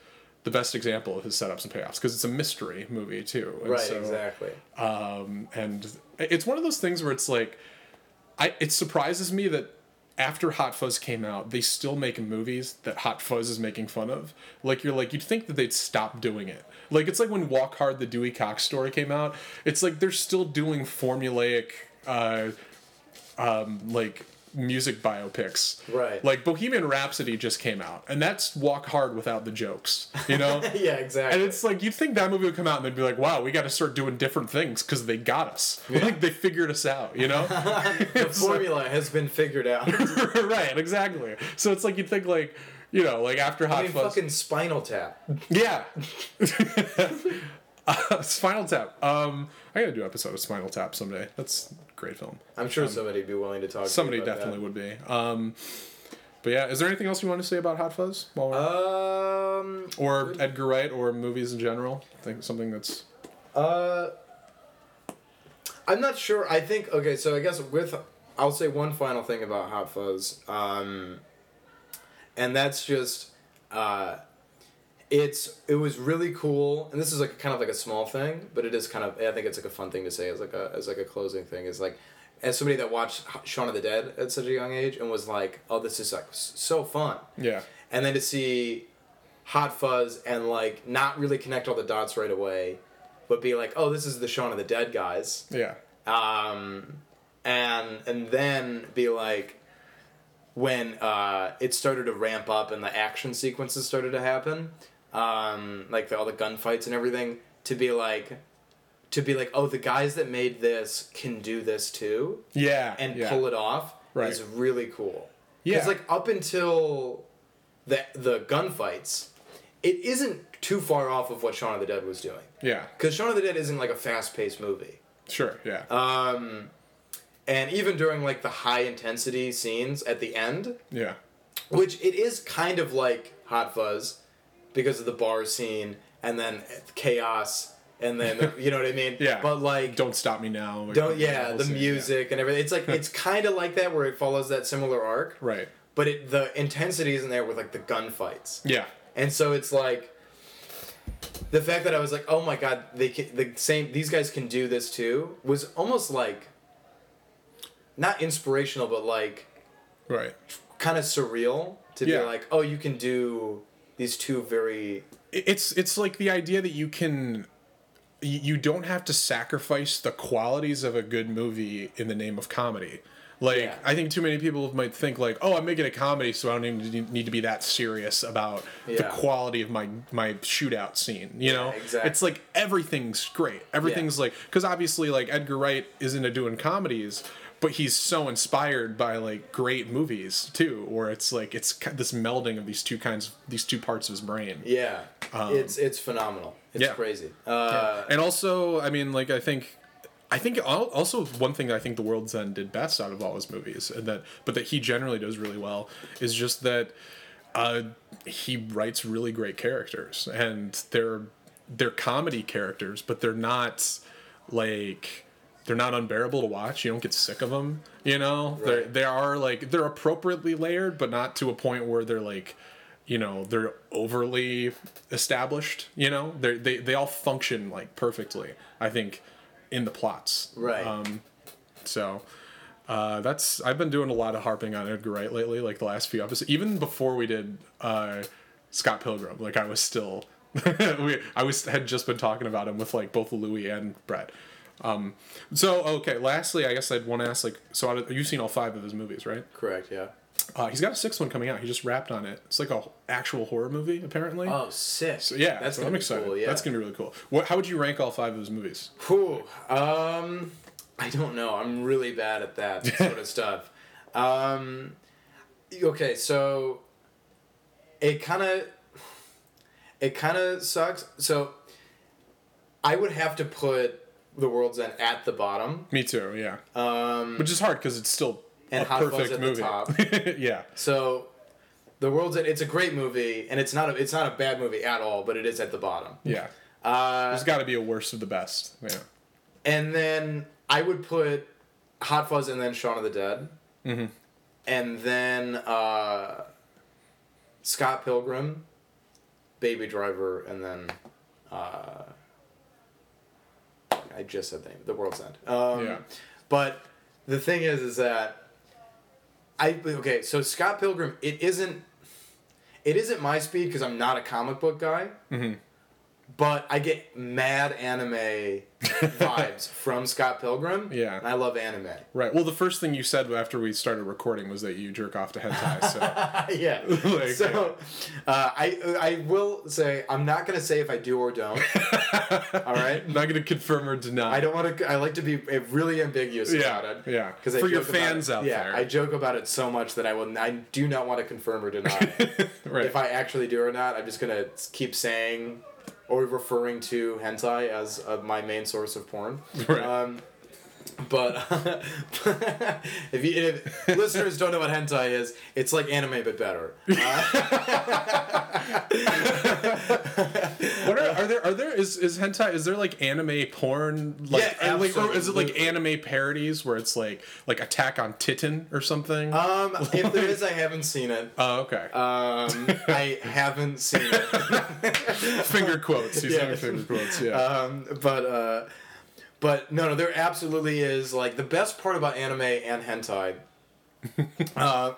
the best example of his setups and payoffs because it's a mystery movie too and Right. so, exactly. um, and it's one of those things where it's like I it surprises me that after Hot Fuzz came out, they still make movies that Hot Fuzz is making fun of. Like you're like you'd think that they'd stop doing it. Like it's like when Walk Hard the Dewey Cox story came out. It's like they're still doing formulaic uh um like music biopics. Right. Like Bohemian Rhapsody just came out, and that's Walk Hard without the jokes, you know? yeah. Exactly. And it's like you'd think that movie would come out and they'd be like, "Wow, we got to start doing different things because they got us. Like they figured us out, you know?" the formula has been figured out. right, exactly. So it's like you'd think like you know, like after Hot I mean, Fuzz. fucking Spinal Tap. Yeah. uh, Spinal Tap. Um, I gotta do an episode of Spinal Tap someday. That's great film. I'm sure somebody'd be willing to talk. Somebody to definitely would be. Um, but yeah, is there anything else you want to say about Hot Fuzz? While we're, Um. or Edgar Wright, or movies in general? I think something that's Uh. I'm not sure. I think okay. So I guess with I'll say one final thing about Hot Fuzz. Um. And that's just, uh, it's it was really cool, and this is like kind of like a small thing, but it is kind of I think it's like a fun thing to say as like a as like a closing thing. Is like. As somebody that watched Shaun of the Dead at such a young age and was like, "Oh, this is like so fun," yeah, and then to see Hot Fuzz and like not really connect all the dots right away, but be like, oh, this is the Shaun of the Dead guys, yeah, um, and and then be like, when uh, it started to ramp up and the action sequences started to happen, um, like the, all the gunfights and everything, to be like. To be like, oh, the guys that made this can do this too, yeah, and yeah. pull it off Right. is really cool. Yeah. Because like up until the the gunfights, it isn't too far off of what Shaun of the Dead was doing. yeah, Because Shaun of the Dead isn't like a fast paced movie. sure, yeah, Um, and even during like the high intensity scenes at the end, yeah, which it is kind of like Hot Fuzz, because of the bar scene and then chaos and then you know what I mean. Yeah. But like don't stop me now. don't yeah the scene, yeah. music and everything. It's like it's kind of like that where it follows that similar arc. right? but it, the intensity isn't there with like the gunfights, Yeah, and so it's like the fact that I was like, oh my god, they can, the same these guys can do this too was almost like not inspirational, but like right. kind of surreal to Yeah. be like, oh, you can do these two very it's it's like the idea that you can you don't have to sacrifice the qualities of a good movie in the name of comedy like Yeah. i think too many people might think like oh i'm making a comedy so i don't even need to be that serious about the quality of my my shootout scene you know exactly. it's like everything's great everything's like because obviously like edgar wright is into doing comedies but he's so inspired by like great movies too where it's like it's this melding of these two kinds these two parts of his brain yeah. it's it's phenomenal. It's Um, yeah. crazy. Uh, and also, I mean, like I think, I think also one thing that I think The World's End did best out of all his movies, and that but that he generally does really well is just that uh, he writes really great characters, and they're they're comedy characters, but they're not like they're not unbearable to watch. You don't get sick of them. You know, they they are like they're appropriately layered, but not to a point where they're like you know they're overly established you know they they they all function like perfectly i think in the plots Right. um so uh that's i've been doing a lot of harping on edgar wright lately like the last few episodes even before we did uh scott pilgrim like i was still we, i was had just been talking about him with like both louis and brett um so okay lastly i guess i'd want to ask like so out of, you've seen all five of his movies right correct. Yeah. uh, he's got a sixth one coming out. He just wrapped on it. It's like a actual horror movie, apparently. Oh, sick. So, yeah, that's so gonna I'm be excited. Cool, yeah. That's gonna be really cool. What? How would you rank all five of his movies? Whew. Um, I don't know. I'm really bad at that sort of stuff. Um, okay, so it kind of it kind of sucks. So I would have to put The World's End at the bottom. Me too. Yeah, Um, which is hard because it's still And a Hot Fuzz perfect at the top. yeah, so The World's End. It's a great movie, and it's not a it's not a bad movie at all. But it is at the bottom. yeah. Uh, There's got to be a worst of the best. Yeah. And then I would put Hot Fuzz and then Shaun of the Dead. Mm-hmm. And then uh, Scott Pilgrim, Baby Driver, and then uh, I just said the name, The World's End. Um, Yeah. But the thing is, is that I okay. So Scott Pilgrim, it isn't. It isn't my speed because I'm not a comic book guy. Mm-hmm. but I get mad anime vibes from Scott Pilgrim. Yeah. and I love anime. Right. Well, the first thing you said after we started recording was that you jerk off to hentai. So yeah. Like, so, uh, I I will say I'm not gonna say if I do or don't. All right. I'm not going to confirm or deny. I don't want to. I like to be uh, really ambiguous Yeah, about it. yeah. Because For your fans out yeah, there. I joke about it so much that I will. I do not want to confirm or deny. Right. If I actually do or not, I'm just gonna keep saying or referring to hentai as uh, my main source of porn. Right. Um, but if you if listeners don't know what hentai is, it's like anime but better. What are, are there? Are there? Is is hentai? Is there like anime porn? Like, Yeah, uh, like or is it like anime parodies where it's like like Attack on Titan or something? Um, if there is, I haven't seen it. oh, okay. Um, I haven't seen it. finger quotes. He's yeah. finger quotes. Yeah. um, but uh, but no, no, there absolutely is like the best part about anime and hentai. uh,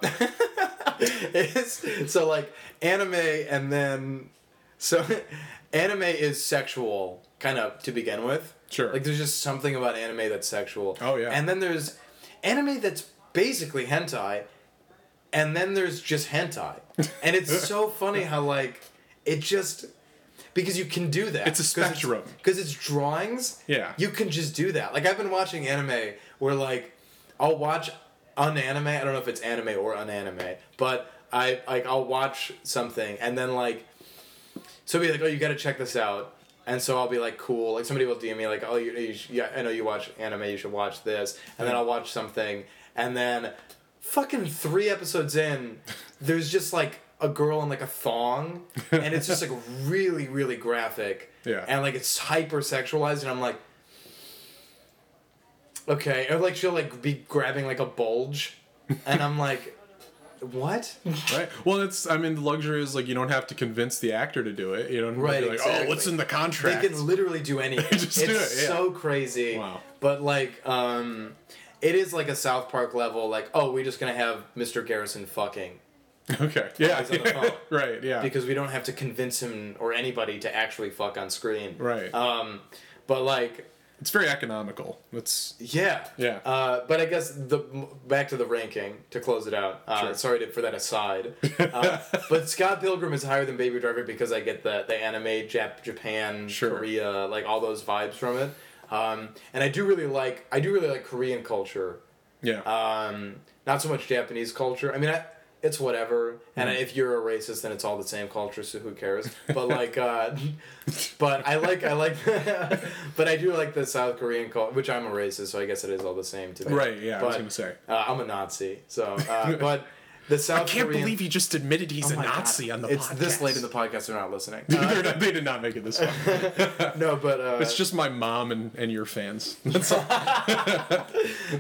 is so like anime and then so anime is sexual kind of to begin with. Sure. Like there's just something about anime that's sexual. Oh, yeah. And then there's anime that's basically hentai, and then there's just hentai, and it's so funny how like it just because you can do that. It's a spectrum. Because it's, drawings. Yeah. You can just do that. Like I've been watching anime where like I'll watch unanime. I don't know if it's anime or unanime, but I like I'll watch something and then like so be like, oh, you got to check this out. And so I'll be like, cool. Like somebody will DM me like, oh, you, you sh- yeah, I know you watch anime. You should watch this. And then hmm. I'll watch something, and then, fucking three episodes in, there's just like a girl in like a thong, and it's just like really, really graphic. Yeah. And like it's hyper sexualized, and I'm like, okay. Or like she'll like be grabbing like a bulge, and I'm like, what? Right. Well, it's. I mean, the luxury is like you don't have to convince the actor to do it. You don't have Right, to be like, oh, what's in the contract? They can literally do anything. Just it's do it, yeah. so crazy. Wow. But like, um, it is like a South Park level. Like, oh, we're just gonna have Mr. Garrison fucking okay. Yeah. He's on the phone. right. Yeah. because we don't have to convince him or anybody to actually fuck on screen. Right. Um, but like, it's very economical. It's. yeah. Yeah. Uh, but I guess the back to the ranking to close it out. Uh, Sure. Sorry to, for that aside. Uh, but Scott Pilgrim is higher than Baby Driver because I get the the anime, Jap- Japan, Sure. Korea, like all those vibes from it. Um, and I do really like I do really like Korean culture. Yeah. Um, not so much Japanese culture. I mean, I, it's whatever. And if you're a racist, then it's all the same culture, so who cares? But like, uh, but I like I like, but I do like the South Korean culture, which I'm a racist, so I guess it is all the same to me. right. Yeah. I was but- gonna say. Uh, I'm a Nazi, so uh, but the South I can't Korean. Believe he just admitted he's Oh Nazi God. On the it's this late in the podcast. They're not listening. Uh, not- they did not make it this far. no, but uh, it's just my mom and, and your fans. That's all.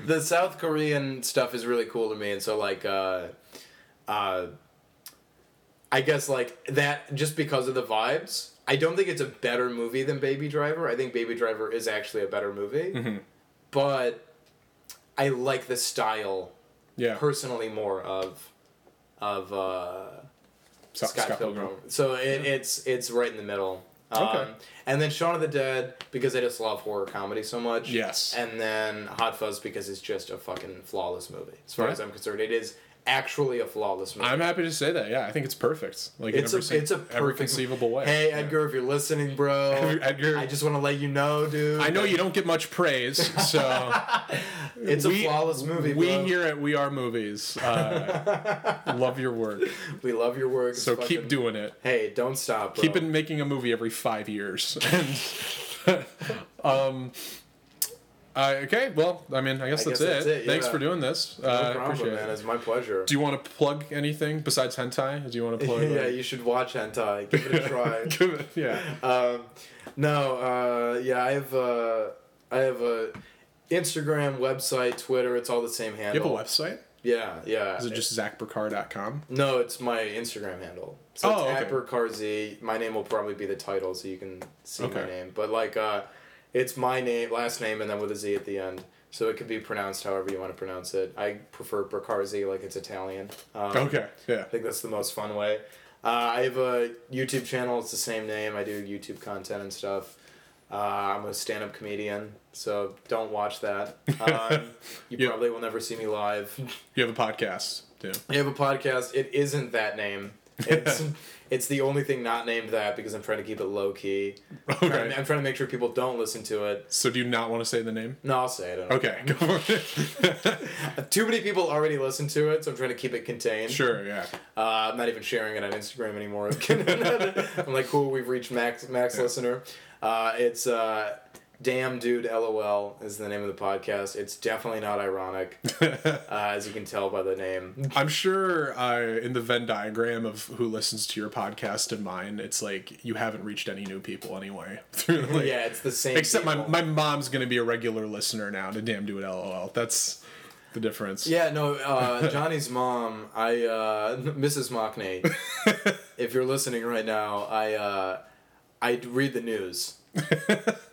the South Korean stuff is really cool to me, and so like, uh, uh, I guess like that just because of the vibes. I don't think it's a better movie than Baby Driver. I think Baby Driver is actually a better movie, Mm-hmm. but I like the style Yeah. personally more of of uh, Scott, Scott, Scott Pilgrim. Pilgrim. So it, it's it's right in the middle. Um, Okay. And then Shaun of the Dead because I just love horror comedy so much. Yes. And then Hot Fuzz because it's just a fucking flawless movie. As far Yeah. as I'm concerned, it is actually a flawless movie. I'm happy to say that. Yeah, I think it's perfect. Like it's a it's a every perfect conceivable way. Hey Yeah. Edgar, if you're listening, bro, Edgar- I just want to let you know, dude. I know you don't get much praise, so It's we- a flawless movie. we bro. here at We Are Movies uh, love your work. we love your work. So It's keep doing it. Hey, don't stop. Bro. Keep making a movie every five years. And, um, uh, okay, well, I mean, I guess, I that's, guess it. that's it, Thanks for doing this. No uh, problem, appreciate man. it. It's my pleasure. Do you want to plug anything besides hentai? Do you want to plug? yeah, you should watch hentai. Give it a try. Give it- yeah. um, no, uh, yeah, I have uh, I have a Instagram, website, Twitter. It's all the same handle. You have a website? Yeah, yeah. Is it just zachburcar.com? No, it's my Instagram handle. So Oh, it's okay. okay. My name will probably be the title, so you can see my name. But like, uh, it's my name, last name, and then with a Z at the end. So it could be pronounced however you want to pronounce it. I prefer Bracarzi, like it's Italian. Um, Okay, yeah. I think that's the most fun way. Uh, I have a YouTube channel. It's the same name. I do YouTube content and stuff. Uh, I'm a stand-up comedian, so don't watch that. Um, you Yeah. probably will never see me live. You have a podcast too. I have a podcast. It isn't that name. It's it's the only thing not named that because I'm trying to keep it low key. I'm, trying Okay. to, I'm trying to make sure people don't listen to it. So do you not want to say the name? No, I'll say it. Okay, go for it. Too many people already listen to it, so I'm trying to keep it contained. sure, yeah. Uh, I'm not even sharing it on Instagram anymore. I'm like, cool, we've reached max max listener. Uh, it's uh, damn dude, lol is the name of the podcast. It's definitely not ironic, uh, as you can tell by the name. I'm sure uh, in the Venn diagram of who listens to your podcast and mine, it's like you haven't reached any new people anyway. Like, yeah, it's the same. Except my, people. my mom's gonna be a regular listener now to Damn Dude LOL. That's the difference. Yeah, no, uh, Johnny's mom, I, uh, Mrs. Mockney, if you're listening right now, I, uh, I read the news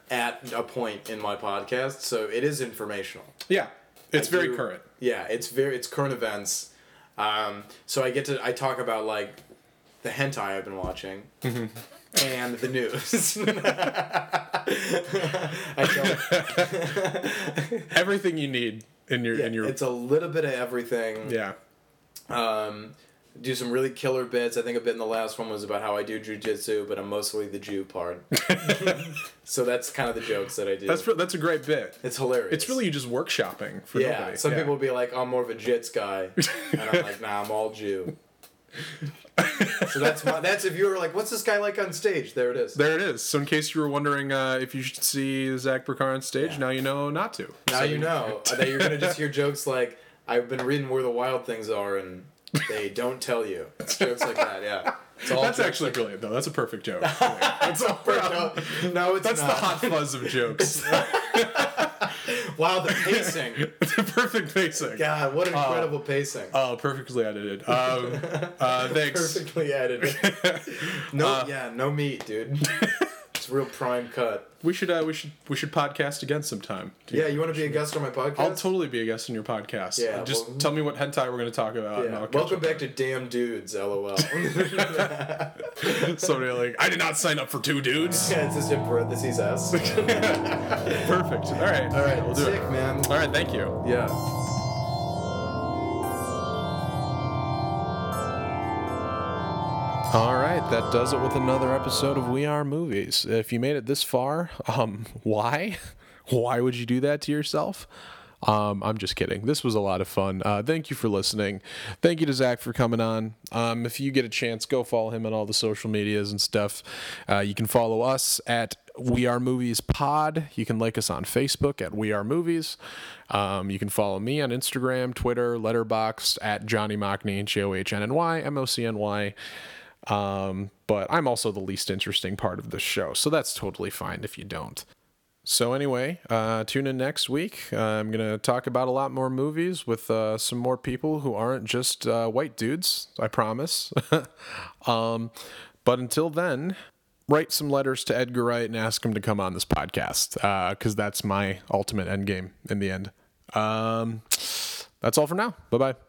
at a point in my podcast, so it is informational. Yeah. It's I very do- current. Yeah, it's very, it's current events. Um, so I get to, I talk about like the hentai I've been watching. And the news. I tell, Everything you need in your in your it's a little bit of everything. yeah. Um, do some really killer bits. I think a bit in the last one was about how I do jujitsu, but I'm mostly the Jew part. so that's kind of the jokes that I do. That's that's a great bit. it's hilarious. It's really you just workshopping for yeah. nobody. Some Yeah. people will be like, "I'm more of a jits guy," and I'm like, "Nah, I'm all Jew." so that's my, that's if you were like, "What's this guy like on stage?" There it is. There it is. So in case you were wondering uh, if you should see Zach Burcar on stage, now you know not to. now So- you know that you're gonna just hear jokes like, "I've been reading where the wild things are," and they don't tell you. Jokes like that. Yeah. It's all That's jokes actually brilliant, though. That's a perfect joke. That's, all no, no, it's That's not. the hot fuzz of jokes. Wow, the pacing. a perfect pacing. God, what an incredible pacing. Oh, perfectly edited. Um, uh, thanks. Perfectly edited. No, Uh, yeah, no meat, dude. Real prime cut. We should uh, we should we should podcast again sometime. Yeah, you want to be a guest on my podcast? I'll totally be a guest on your podcast. Yeah, Just well- tell me what hentai we're going to talk about. and yeah. I'll catch Welcome up back to Damn Dudes, lol. it. Somebody like, I did not sign up for two dudes. yeah, it's just in parentheses S. Perfect. All right. All right, we'll do sick, it. man. All right. Thank you. Yeah. All right, that does it with another episode of We Are Movies. If you made it this far, um, why? Why would you do that to yourself? Um, I'm just kidding. This was a lot of fun. Uh, thank you for listening. Thank you to Zach for coming on. Um, if you get a chance, go follow him on all the social medias and stuff. Uh, you can follow us at We Are Movies Pod. You can like us on Facebook at We Are Movies. Um, you can follow me on Instagram, Twitter, Letterboxd at Johnny Mocny, J O H N N Y M O C N Y. Um, but I'm also the least interesting part of the show, so that's totally fine if you don't. So anyway, uh, tune in next week. Uh, I'm gonna talk about a lot more movies with uh, some more people who aren't just uh, white dudes. I promise. um, but until then, write some letters to Edgar Wright and ask him to come on this podcast Uh, because that's my ultimate end game in the end. Um, that's all for now. Bye bye.